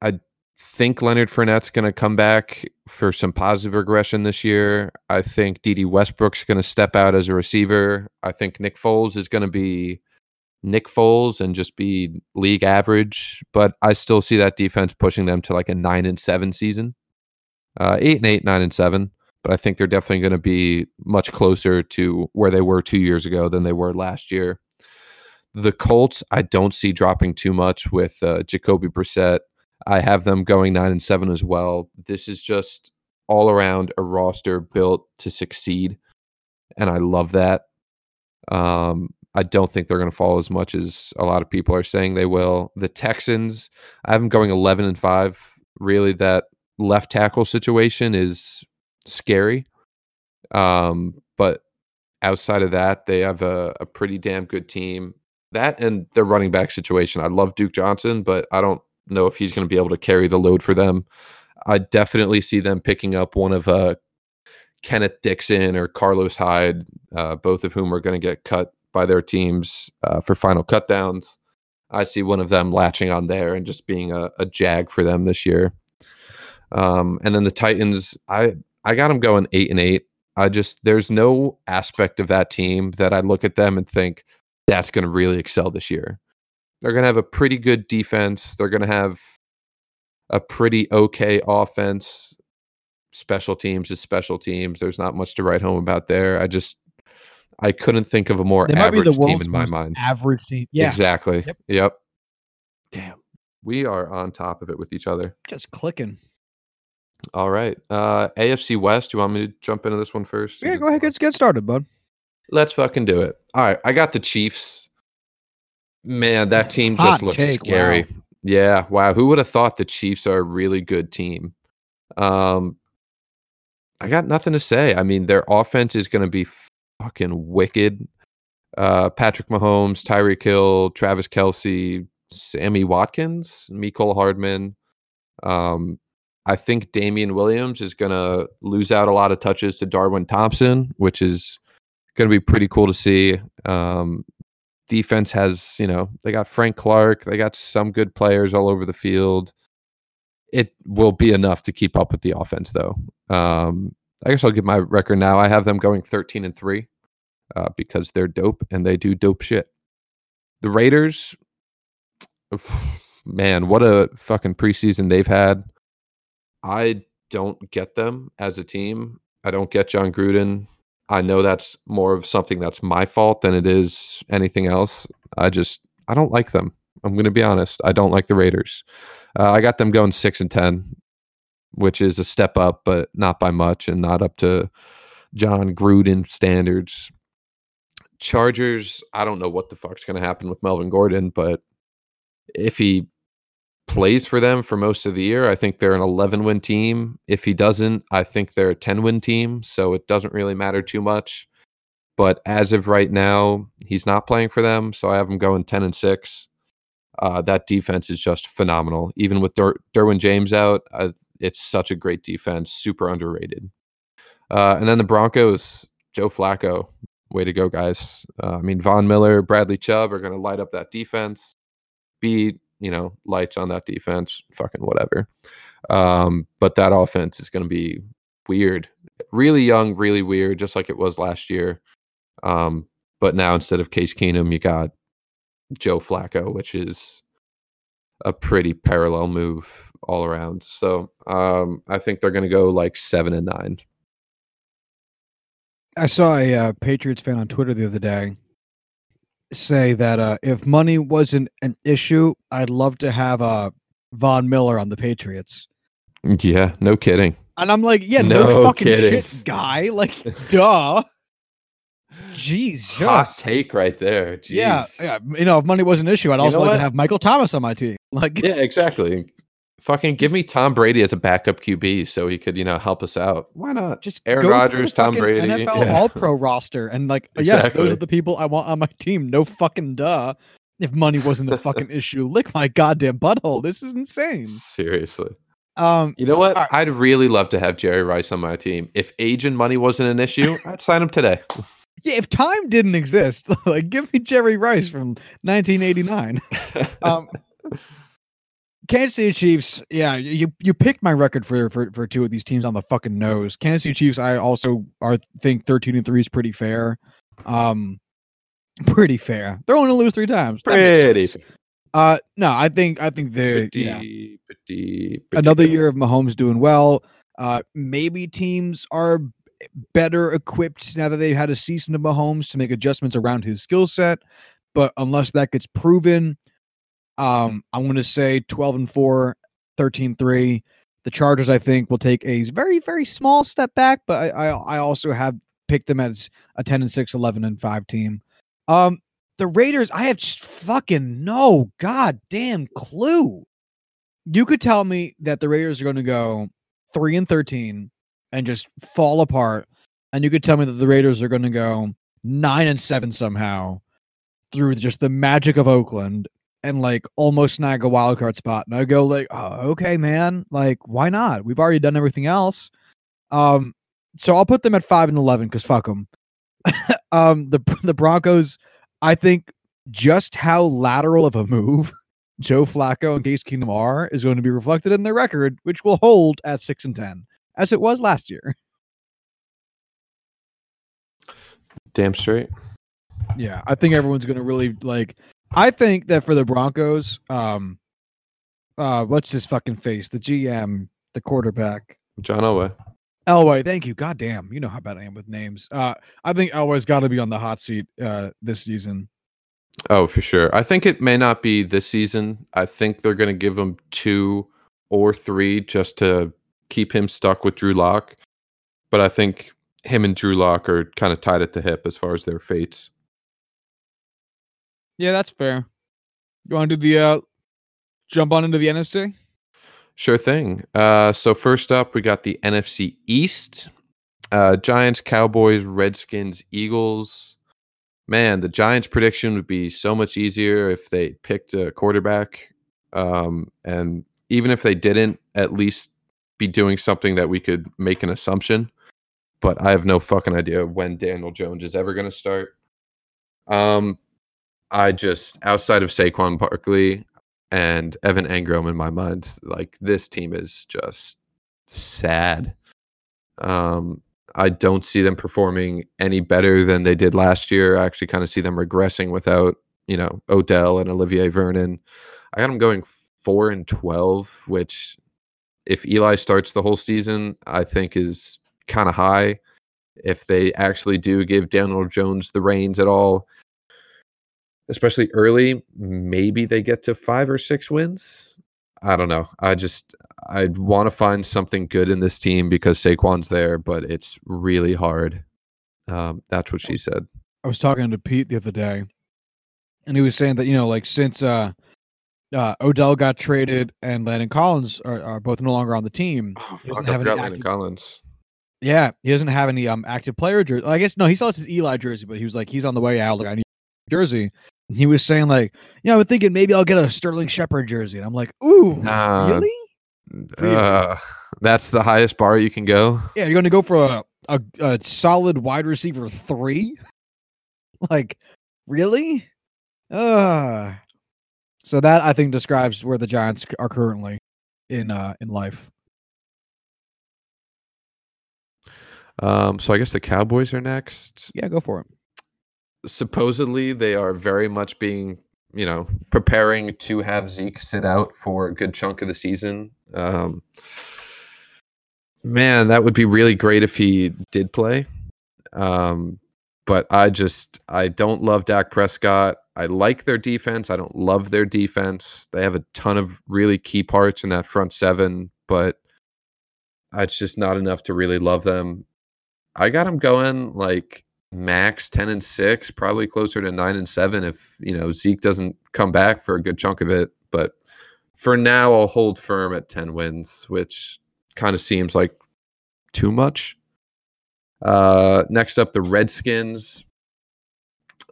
I think Leonard Fournette's going to come back for some positive regression this year. I think Dede Westbrook's going to step out as a receiver. I think Nick Foles is going to be Nick Foles and just be league average. But I still see that defense pushing them to like a nine and seven season, uh, eight and eight, nine and seven. But I think they're definitely going to be much closer to where they were two years ago than they were last year. The Colts, I don't see dropping too much with uh, Jacoby Brissett. I have them going nine and seven as well. This is just all around a roster built to succeed, and I love that. Um, I don't think they're going to fall as much as a lot of people are saying they will. The Texans, I have them going eleven and five. Really, that left tackle situation is scary. Um, but outside of that, they have a, a pretty damn good team that and their running back situation. I love Duke Johnson, but I don't know if he's going to be able to carry the load for them. I definitely see them picking up one of uh, Kenneth Dixon or Carlos Hyde, uh, both of whom are going to get cut by their teams uh, for final cutdowns. I see one of them latching on there and just being a, a jag for them this year. Um, and then the Titans, I I got them going eight and eight. I just there's no aspect of that team that I look at them and think, that's going to really excel this year. They're going to have a pretty good defense. They're going to have a pretty okay offense. Special teams is special teams. There's not much to write home about there. I just I couldn't think of a more average team in my mind. Average team. Yeah. Exactly. Yep. yep. Damn. We are on top of it with each other. Just clicking. All right. Uh AFC West. Do you want me to jump into this one first? Yeah, go ahead. Let's get started, bud. Let's fucking do it. All right, I got the Chiefs. Man, that team just Hot looks take, scary. Wow. Yeah, wow. Who would have thought the Chiefs are a really good team? Um, I got nothing to say. I mean, their offense is going to be fucking wicked. Uh, Patrick Mahomes, Tyreek Hill, Travis Kelce, Sammy Watkins, Mecole Hardman. Um, I think Damien Williams is going to lose out a lot of touches to Darwin Thompson, which is going to be pretty cool to see. Um, defense has, you know, they got Frank Clark, they got some good players all over the field. It will be enough to keep up with the offense, though. Um, I guess I'll give my record now. I have them going 13 and 3 uh, because they're dope and they do dope shit. The Raiders, man, what a fucking preseason they've had. I don't get them as a team. I don't get Jon Gruden. I know that's more of something that's my fault than it is anything else. I just I don't like them. I'm going to be honest. I don't like the Raiders. Uh, I got them going six and ten, which is a step up, but not by much, and not up to Jon Gruden standards. Chargers. I don't know what the fuck's going to happen with Melvin Gordon, but if he plays for them for most of the year. I think they're an 11 win team. If he doesn't, I think they're a 10 win team. So it doesn't really matter too much. But as of right now, he's not playing for them. So I have him going 10 and 6. Uh, that defense is just phenomenal. Even with Der- Derwin James out, uh, it's such a great defense, super underrated. Uh, and then the Broncos, Joe Flacco. Way to go, guys. Uh, I mean, Von Miller, Bradley Chubb are going to light up that defense. Be you know, lights on that defense, fucking whatever. Um, but that offense is going to be weird, really young, really weird, just like it was last year. Um, but now instead of Case Keenum, you got Joe Flacco, which is a pretty parallel move all around. So um, I think they're going to go like seven and nine. I saw a uh, Patriots fan on Twitter the other day say that uh, if money wasn't an issue, I'd love to have uh, Von Miller on the Patriots. Yeah, no kidding. And I'm like, yeah, no, no fucking kidding. shit, guy. Like, duh. Jeez, hot take right there. Jeez. Yeah, yeah. You know, if money was an issue, I'd also like what? to have Michael Thomas on my team. Like, yeah, exactly. Fucking give me Tom Brady as a backup QB so he could, you know, help us out. Why not? Just Aaron Rodgers, Tom Brady, NFL yeah. All Pro roster, and like, exactly. yes, those are the people I want on my team. No fucking duh. If money wasn't a fucking issue, lick my goddamn butthole. This is insane. Seriously. Um, you know what? Right. I'd really love to have Jerry Rice on my team. If age and money wasn't an issue, I'd sign him today. Yeah, if time didn't exist, like give me Jerry Rice from 1989. um, Kansas City Chiefs, yeah, you you picked my record for for for two of these teams on the fucking nose. Kansas City Chiefs, I also are think thirteen and three is pretty fair. Um, pretty fair. They're only gonna lose three times. Pretty. Uh, no, I think I think they're Pretty, yeah. pretty, pretty another good. year of Mahomes doing well. Uh, maybe teams are better equipped now that they've had a season of Mahomes to make adjustments around his skill set. But unless that gets proven, um, I'm going to say 12 and 4, 13 3. The Chargers, I think, will take a very, very small step back, but I, I, I also have picked them as a 10 and 6, 11 and 5 team. Um, the Raiders, I have just fucking no goddamn clue you could tell me that the Raiders are going to go three and thirteen and just fall apart, and you could tell me that the Raiders are going to go nine and seven somehow through just the magic of Oakland and like almost snag a wild card spot. And I go like, oh, okay, man, like why not? We've already done everything else. Um, so I'll put them at five and eleven because fuck them. um, the the Broncos, I think, just how lateral of a move Joe Flacco and Case Keenum are is going to be reflected in their record, which will hold at six and ten, as it was last year. Damn straight. Yeah, I think everyone's going to really like. I think that for the Broncos, um, uh, what's his fucking face? The GM, the quarterback, John Elway. Elway. Thank you. God damn, you know how bad I am with names. Uh, I think Elway's got to be on the hot seat uh this season. Oh, for sure. I think it may not be this season. I think they're going to give him two or three just to keep him stuck with Drew Lock. But I think him and Drew Lock are kind of tied at the hip as far as their fates. Yeah, that's fair. You want to do the uh, jump on into the NFC? Sure thing. Uh, so first up, we got the NFC East. Uh, Giants, Cowboys, Redskins, Eagles. Man, the Giants' prediction would be so much easier if they picked a quarterback. Um, and even if they didn't, at least be doing something that we could make an assumption. But I have no fucking idea when Daniel Jones is ever going to start. Um, I just outside of Saquon Barkley and Evan Engram in my mind, like this team is just sad. Um, I don't see them performing any better than they did last year. I actually kind of see them regressing without, you know, Odell and Olivier Vernon. I got them going four and twelve, which if Eli starts the whole season, I think is kind of high. If they actually do give Daniel Jones the reins at all, especially early, maybe they get to five or six wins. I don't know. I just I want to find something good in this team because Saquon's there, but it's really hard. Um, that's what she said. I was talking to Pete the other day, and he was saying that you know, like since uh, uh Odell got traded and Landon Collins are, are both no longer on the team. Oh, fuck, I forgot Landon Collins. Yeah, he doesn't have any um active player jersey. I guess no, he still has his Eli jersey, but he was like he's on the way out. Like I need jersey. He was saying like, you know, I'm thinking maybe I'll get a Sterling Shepard jersey. And I'm like, ooh, really? Really? Uh, that's the highest bar you can go. Yeah, you're going to go for a, a a solid wide receiver three. like, really? Uh so that I think describes where the Giants are currently in uh in life. Um, so I guess the Cowboys are next. Yeah, go for it. Supposedly they are very much being you know preparing to have Zeke sit out for a good chunk of the season. Um, man, that would be really great if he did play. Um, but I just I don't love Dak Prescott. I like their defense. I don't love their defense. They have a ton of really key parts in that front seven, but it's just not enough to really love them. I got them going like max 10 and 6 probably closer to 9 and 7 if you know zeke doesn't come back for a good chunk of it. But for now i'll hold firm at 10 wins which kind of seems like too much. Uh next up the redskins.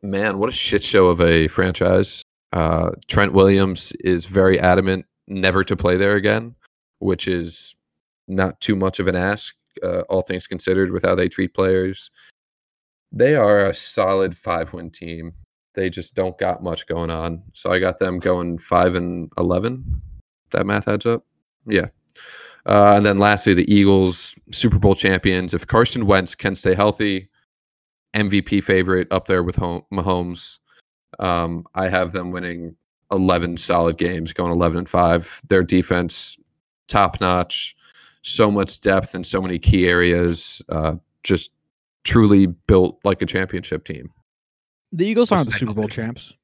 Man what a shit show of a franchise. Uh trent williams is very adamant never to play there again which is not too much of an ask uh, all things considered with how they treat players they are a solid five win team. They just don't got much going on. So I got them going five and eleven. That math adds up. Yeah. Uh, and then lastly, the Eagles, Super Bowl champions. If Carson Wentz can stay healthy, MVP favorite up there with home, Mahomes. Um, I have them winning 11 solid games, going 11 and 5. Their defense, top notch, so much depth in so many key areas. Uh, just truly built like a championship team. The Eagles aren't the Super Bowl champs.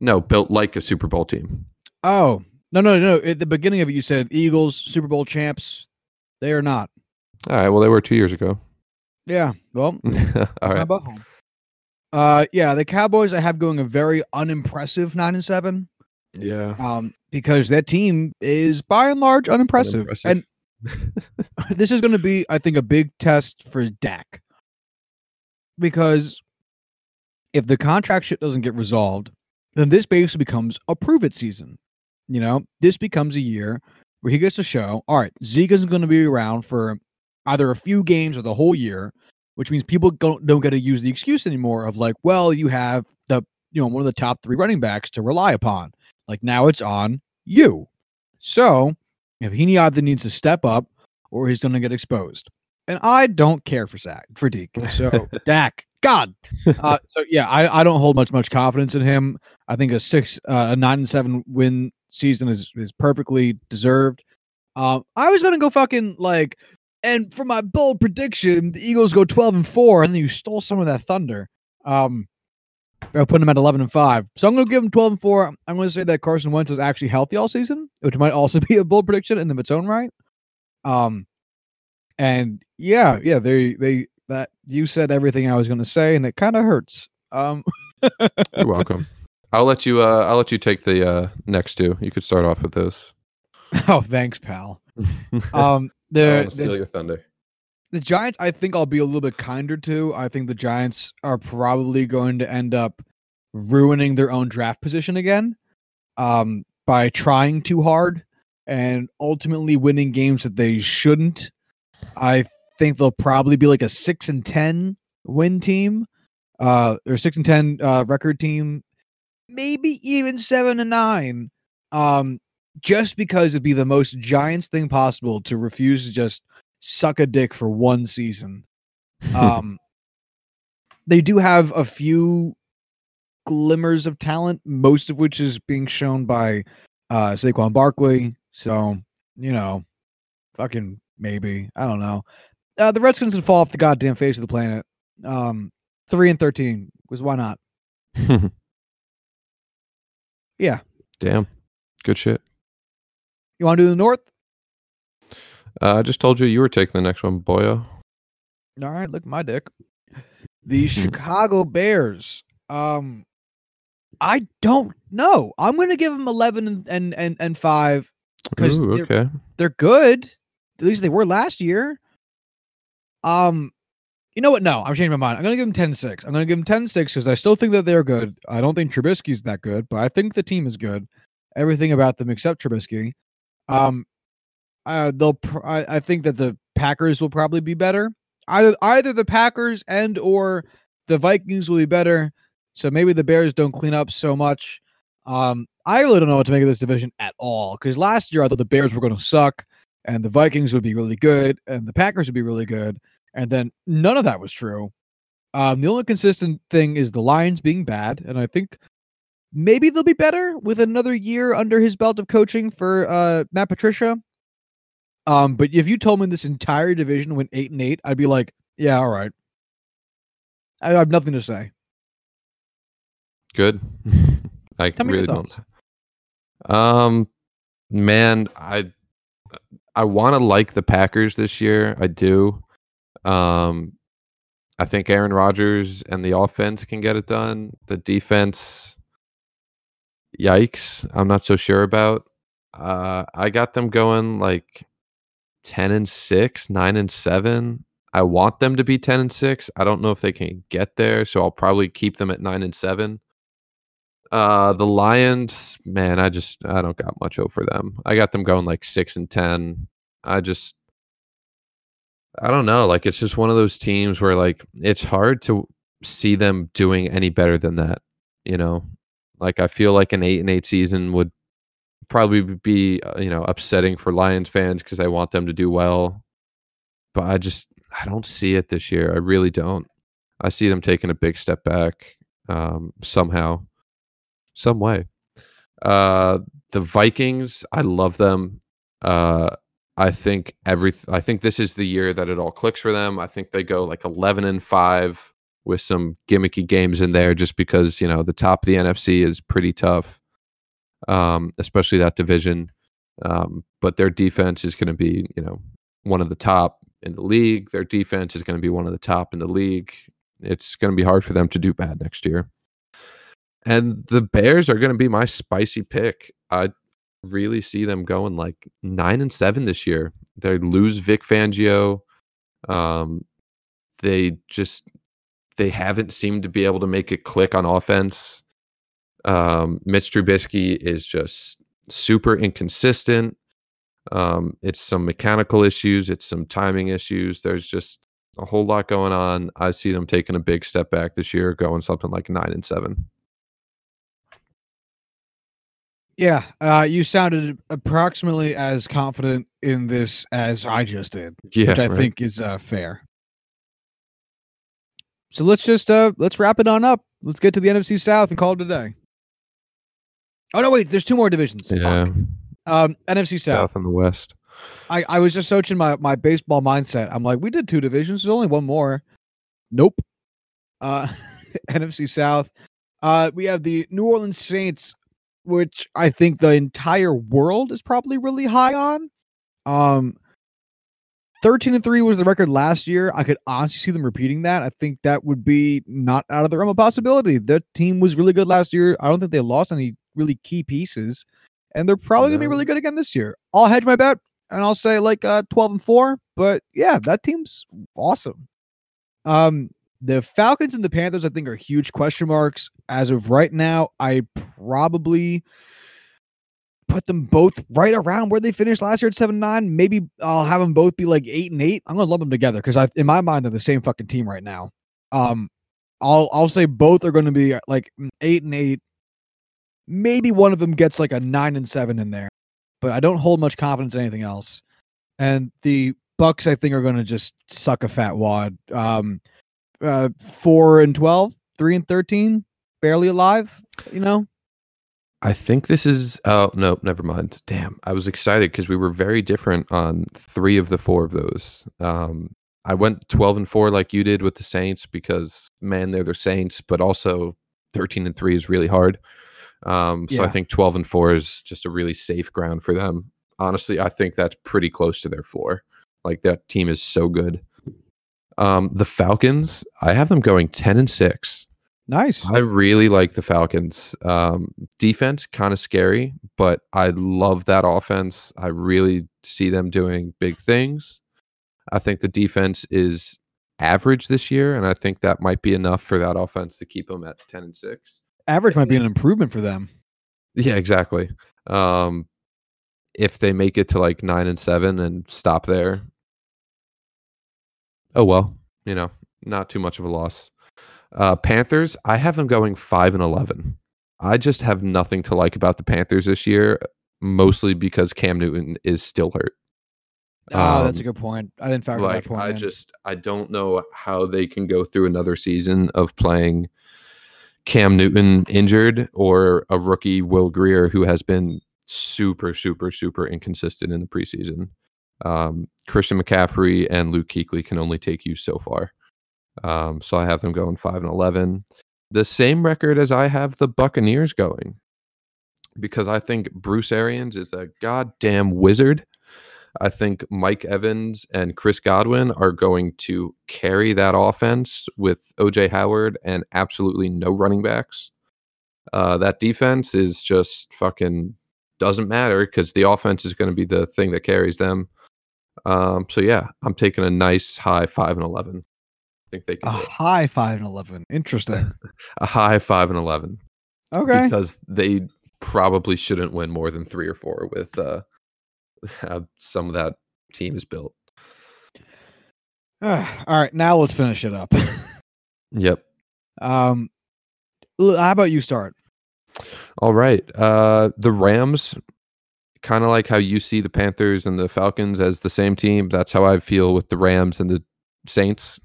No, built like a Super Bowl team. Oh no no no! At the beginning of it, you said Eagles Super Bowl champs. They are not. All right. Well, they were two years ago. Yeah. Well, All my Uh, yeah, the Cowboys I have going a very unimpressive nine and seven. Yeah. Um, because that team is by and large unimpressive, Unimpressive. and this is going to be, I think, a big test for Dak. Because if the contract shit doesn't get resolved, then this basically becomes a prove it season. You know, this becomes a year where he gets to show, all right, Zeke isn't going to be around for either a few games or the whole year, which means people don't, don't get to use the excuse anymore of like, well, you have the, you know, one of the top three running backs to rely upon. Like now it's on you. So if he either needs to step up or he's going to get exposed. And I don't care for Zach, for Deke. So Dak, God. Uh, so yeah, I, I don't hold much much confidence in him. I think a six, uh, a nine and seven win season is is perfectly deserved. Um, I was gonna go fucking like, and for my bold prediction, the Eagles go twelve and four, and then you stole some of that thunder. Um, I put them at eleven and five, so I'm gonna give them twelve and four. I'm gonna say that Carson Wentz is actually healthy all season, which might also be a bold prediction in of its own right. Um, and yeah, yeah, they they that you said everything I was gonna say, and it kind of hurts. Um, You're welcome. I'll let you. Uh, I'll let you take the uh, next two. You could start off with this. oh, thanks, pal. Um, the, steal the your thunder. the Giants, I think I'll be a little bit kinder to. I think the Giants are probably going to end up ruining their own draft position again, um, by trying too hard and ultimately winning games that they shouldn't. I think they'll probably be like a six and ten win team, uh, or six and ten uh, record team, maybe even seven and nine. Um, just because it'd be the most Giants thing possible to refuse to just suck a dick for one season. Um, they do have a few glimmers of talent, most of which is being shown by uh Saquon Barkley. So, you know, fucking maybe. I don't know. Uh, the Redskins would fall off the goddamn face of the planet. Um, three and thirteen was why not? Yeah. Damn. Good shit. You want to do the North? Uh, I just told you you were taking the next one, boyo. All right, look at my dick. The Chicago Bears. Um, I don't know. I'm gonna give them 11 and and and, and five because Ooh, they're, okay. they're good. At least they were last year. Um, you know what? No, I'm changing my mind. I'm gonna give them 10 6. I'm gonna give them 10 6 because I still think that they're good. I don't think Trubisky's that good, but I think the team is good. Everything about them except Trubisky. Um, uh, they'll. Pr- I, I think that the Packers will probably be better. Either either the Packers and or the Vikings will be better. So maybe the Bears don't clean up so much. Um, I really don't know what to make of this division at all because last year I thought the Bears were going to suck and the Vikings would be really good and the Packers would be really good, and then none of that was true. Um, the only consistent thing is the Lions being bad, and I think maybe they'll be better with another year under his belt of coaching for uh, Matt Patricia. Um, but if you told me this entire division went eight and eight, I'd be like, yeah, all right. I have nothing to say. Good. I Tell really don't. Um, man, I I want to like the Packers this year. I do. Um, I think Aaron Rodgers and the offense can get it done. The defense, yikes, I'm not so sure about. Uh, I got them going like ten and six, nine and seven. I want them to be ten and six. I don't know if they can get there, so I'll probably keep them at nine and seven. Uh, the Lions, man, I just I don't got much for them. I got them going like six and ten. I just I don't know. Like it's just one of those teams where like it's hard to see them doing any better than that. You know, like I feel like an eight and eight season would probably be uh, you know upsetting for Lions fans because I want them to do well, but I just I don't see it this year. I really don't. I see them taking a big step back um, somehow, some way. Uh, the Vikings, I love them. Uh, I think every I think this is the year that it all clicks for them. I think they go like 11 and 5 with some gimmicky games in there just because, you know, the top of the NFC is pretty tough. Um, especially that division. Um, but their defense is going to be, you know, one of the top in the league. Their defense is going to be one of the top in the league. It's going to be hard for them to do bad next year. And the Bears are going to be my spicy pick. I really see them going like nine and seven this year. They lose Vic Fangio. Um, they just they haven't seemed to be able to make it click on offense. Um, Mitch Trubisky is just super inconsistent. Um, it's some mechanical issues. It's some timing issues. There's just a whole lot going on. I see them taking a big step back this year, going something like nine and seven. Yeah, uh, you sounded approximately as confident in this as I just did, Yeah, which I right. think is uh, fair. So let's just uh, let's wrap it on up. Let's get to the NFC South and call it a day. Oh no, wait, there's two more divisions. Fuck. yeah, Um, NFC South. South and the West. I, I was just searching my, my baseball mindset. I'm like, we did two divisions. There's only one more. Nope. Uh, NFC South. Uh, we have the New Orleans Saints, which I think the entire world is probably really high on. Um, 13 and 3 was the record last year. I could honestly see them repeating that. I think that would be not out of the realm of possibility. Their team was really good last year. I don't think they lost any really key pieces. And they're probably going to be really good again this year. I'll hedge my bet and I'll say like uh 12 and 4, but yeah, that team's awesome. Um the Falcons and the Panthers I think are huge question marks as of right now. I probably put them both right around where they finished last year at 7-9. Maybe I'll have them both be like 8 and 8. I'm to lump them together cuz I in my mind they're the same fucking team right now. Um I'll I'll say both are going to be like 8 and 8. Maybe one of them gets like a 9 and 7 in there but I don't hold much confidence in anything else. And the Bucks, I think, are going to just suck a fat wad. Um, uh, four and 12, three and 13, barely alive, you know? I think this is. Oh no, never mind. Damn, I was excited because we were very different on three of the four of those. Um, I went twelve and four like you did with the Saints because man, they're the Saints, but also thirteen and three is really hard. Um, so I think twelve and four is just a really safe ground for them. Honestly, I think that's pretty close to their floor. Like that team is so good. Um, the Falcons, I have them going ten and six. Nice. I really like the Falcons. Um, defense kind of scary, but I love that offense. I really see them doing big things. I think the defense is average this year, and I think that might be enough for that offense to keep them at ten and six. Average might be an improvement for them. Yeah, exactly. Um, if they make it to like nine and seven and stop there, oh well, you know, not too much of a loss. Uh, Panthers, I have them going five and eleven. I just have nothing to like about the Panthers this year, mostly because Cam Newton is still hurt. Oh, that's a Um, good point. I didn't factor Like that point I in. just I don't know how they can go through another season of playing Cam Newton injured or a rookie Will Grier who has been super super super inconsistent in the preseason. Um, Christian McCaffrey and Luke Kuechly can only take you so far. Um, so I have them going five and eleven, the same record as I have the Buccaneers going, because I think Bruce Arians is a goddamn wizard. I think Mike Evans and Chris Godwin are going to carry that offense with OJ Howard and absolutely no running backs. Uh, that defense is just fucking doesn't matter because the offense is going to be the thing that carries them. Um, so yeah, I'm taking a nice high five and eleven. I think they a can do high 5 and 11. Interesting. a high five and eleven Okay. because they probably shouldn't win more than three or four with uh, how some of that team is built. All right, now let's finish it up. Yep. um, how about you start? All right. Uh, the Rams kind of like how you see the Panthers and the Falcons as the same team. That's how I feel with the Rams and the Saints.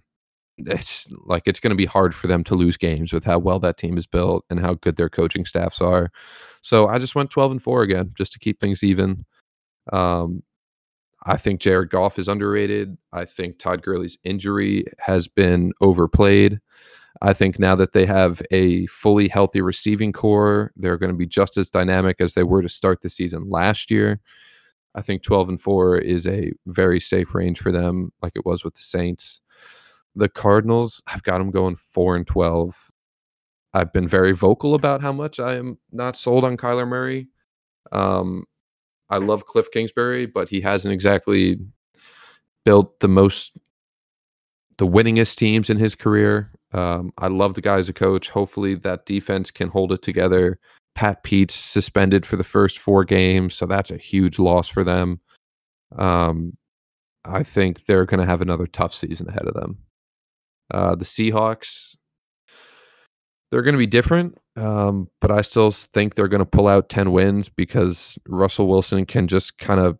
It's like it's going to be hard for them to lose games with how well that team is built and how good their coaching staffs are. So I just went 12 and 4 again just to keep things even. Um, I think Jared Goff is underrated. I think Todd Gurley's injury has been overplayed. I think now that they have a fully healthy receiving corps, they're going to be just as dynamic as they were to start the season last year. I think 12 and 4 is a very safe range for them, like it was with the Saints. The Cardinals, I've got them going 4 and 12. I've been very vocal about how much I am not sold on Kyler Murray. Um, I love Cliff Kingsbury, but he hasn't exactly built the most, the winningest teams in his career. Um, I love the guy as a coach. Hopefully, that defense can hold it together. Pat Pete's suspended for the first four games, so that's a huge loss for them. Um, I think they're going to have another tough season ahead of them. Uh, the Seahawks, they're going to be different, um, but I still think they're going to pull out 10 wins because Russell Wilson can just kind of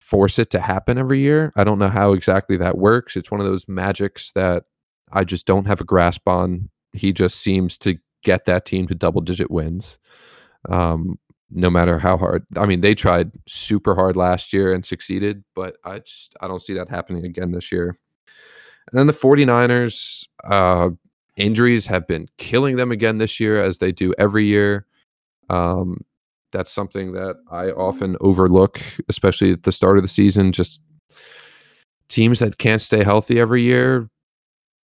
force it to happen every year. I don't know how exactly that works. It's one of those magics that I just don't have a grasp on. He just seems to get that team to double digit wins. Um, no matter how hard. I mean, they tried super hard last year and succeeded, but I just I don't see that happening again this year. And then the 49ers, uh, injuries have been killing them again this year, as they do every year. Um, that's something that I often overlook, especially at the start of the season. Just teams that can't stay healthy every year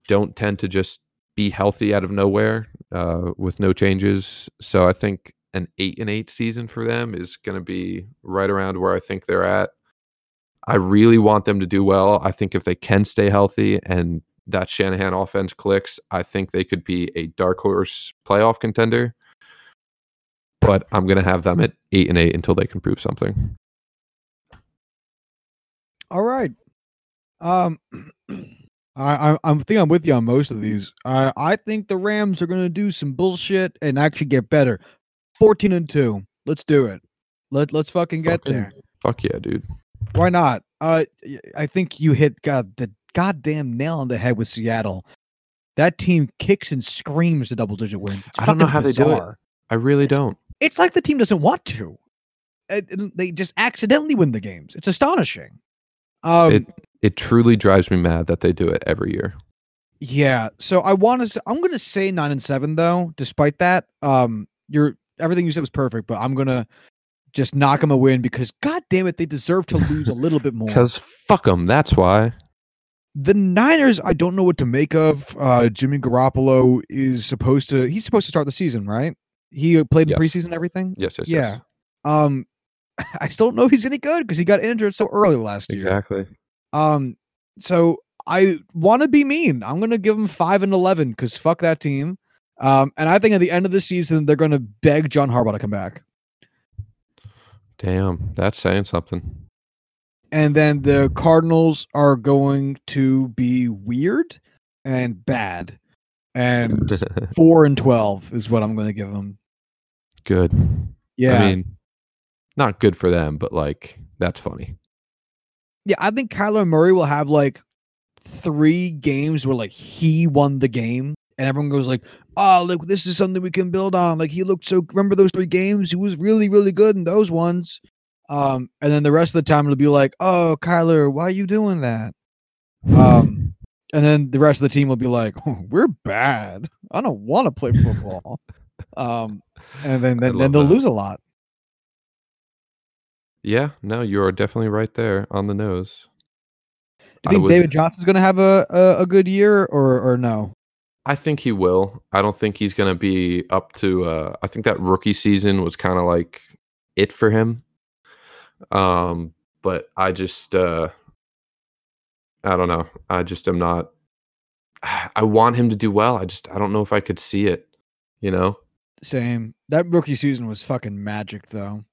don't tend to just be healthy out of nowhere uh, with no changes. So I think an eight and eight season for them is going to be right around where I think they're at. I really want them to do well. I think if they can stay healthy and that Shanahan offense clicks, I think they could be a dark horse playoff contender. But I'm going to have them at eight and eight until they can prove something. All right. Um, I, I I'm think I'm with you on most of these. I I think the Rams are going to do some bullshit and actually get better. Fourteen and two. Let's do it. Let let's fucking get Fucking- there. Fuck yeah, dude. Why not? Uh, I think you hit God the goddamn nail on the head with Seattle. That team kicks and screams the double digit wins. It's I don't know how they do it. I really It's- don't. It's like the team doesn't want to. It- it- they just accidentally win the games. It's astonishing. Um, it it truly drives me mad that they do it every year. Yeah. So I want to. I'm going to say nine and seven though. Despite that, um, you're everything you said was perfect, but I'm gonna just knock them a win because god damn it, they deserve to lose a little bit more. Because fuck them. That's why. The Niners, I don't know what to make of. Uh, Jimmy Garoppolo is supposed to. He's supposed to start the season, right? He uh, played in Yes. preseason, and everything. Yes, yes, yeah. Um, I still don't know if he's any good because he got injured so early last yes. year. Exactly. Um, so I want to be mean. I'm gonna give them five and eleven because fuck that team. Um, and I think at the end of the season they're gonna beg John Harbaugh to come back. Damn, that's saying something. And then the Cardinals are going to be weird and bad. And four and twelve is what I'm gonna give them. good. Yeah, I mean, not good for them, but like that's funny. Yeah. I think Kyler Murray will have like three games where like he won the game, and everyone goes like, "Oh, look, this is something we can build on." Like he looked so. Remember those three games? He was really, really good in those ones. Um, and then the rest of the time it'll be like, "Oh, Kyler, why are you doing that?" Um, and then the rest of the team will be like, oh, "We're bad. I don't want to play football." um, and then then, then they'll that. lose a lot. Yeah, no, you are definitely right there on the nose. Do you think would- David Johnson's going to have a, a a good year or or no? I think he will. I don't think he's going to be up to. Uh, I think that rookie season was kind of like it for him. Um, but I just, uh, I don't know. I just am not. I want him to do well. I just, I don't know if I could see it. You know, Same. That rookie season was fucking magic, though.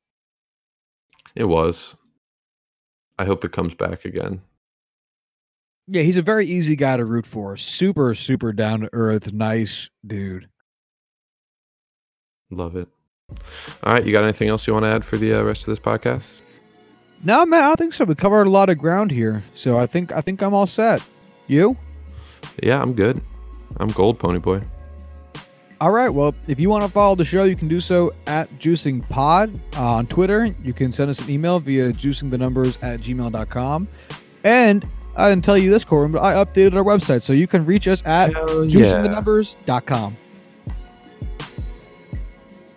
It was. I hope it comes back again. Yeah, he's a very easy guy to root for. Super, super down to earth, nice dude. Love it. All right, you got anything else you want to add for the uh, rest of this podcast? No, man, I don't think so. We covered a lot of ground here, so I think I think I'm all set. You? Yeah, I'm good. I'm gold, Ponyboy. All right. Well, if you want to follow the show, you can do so at Juicing Pod uh, on Twitter. You can send us an email via juicingthenumbers at gmail.com. And I didn't tell you this, Corbin, but I updated our website, so you can reach us at Hell juicingthenumbers.com.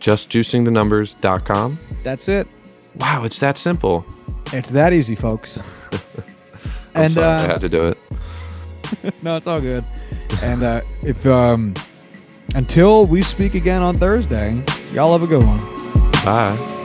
JustJuicingTheNumbers.com. That's it. Wow, it's that simple. It's that easy, folks. I'm And, sorry I uh, had to do it. no, it's all good. And uh, if um, until we speak again on Thursday, y'all have a good one. Bye.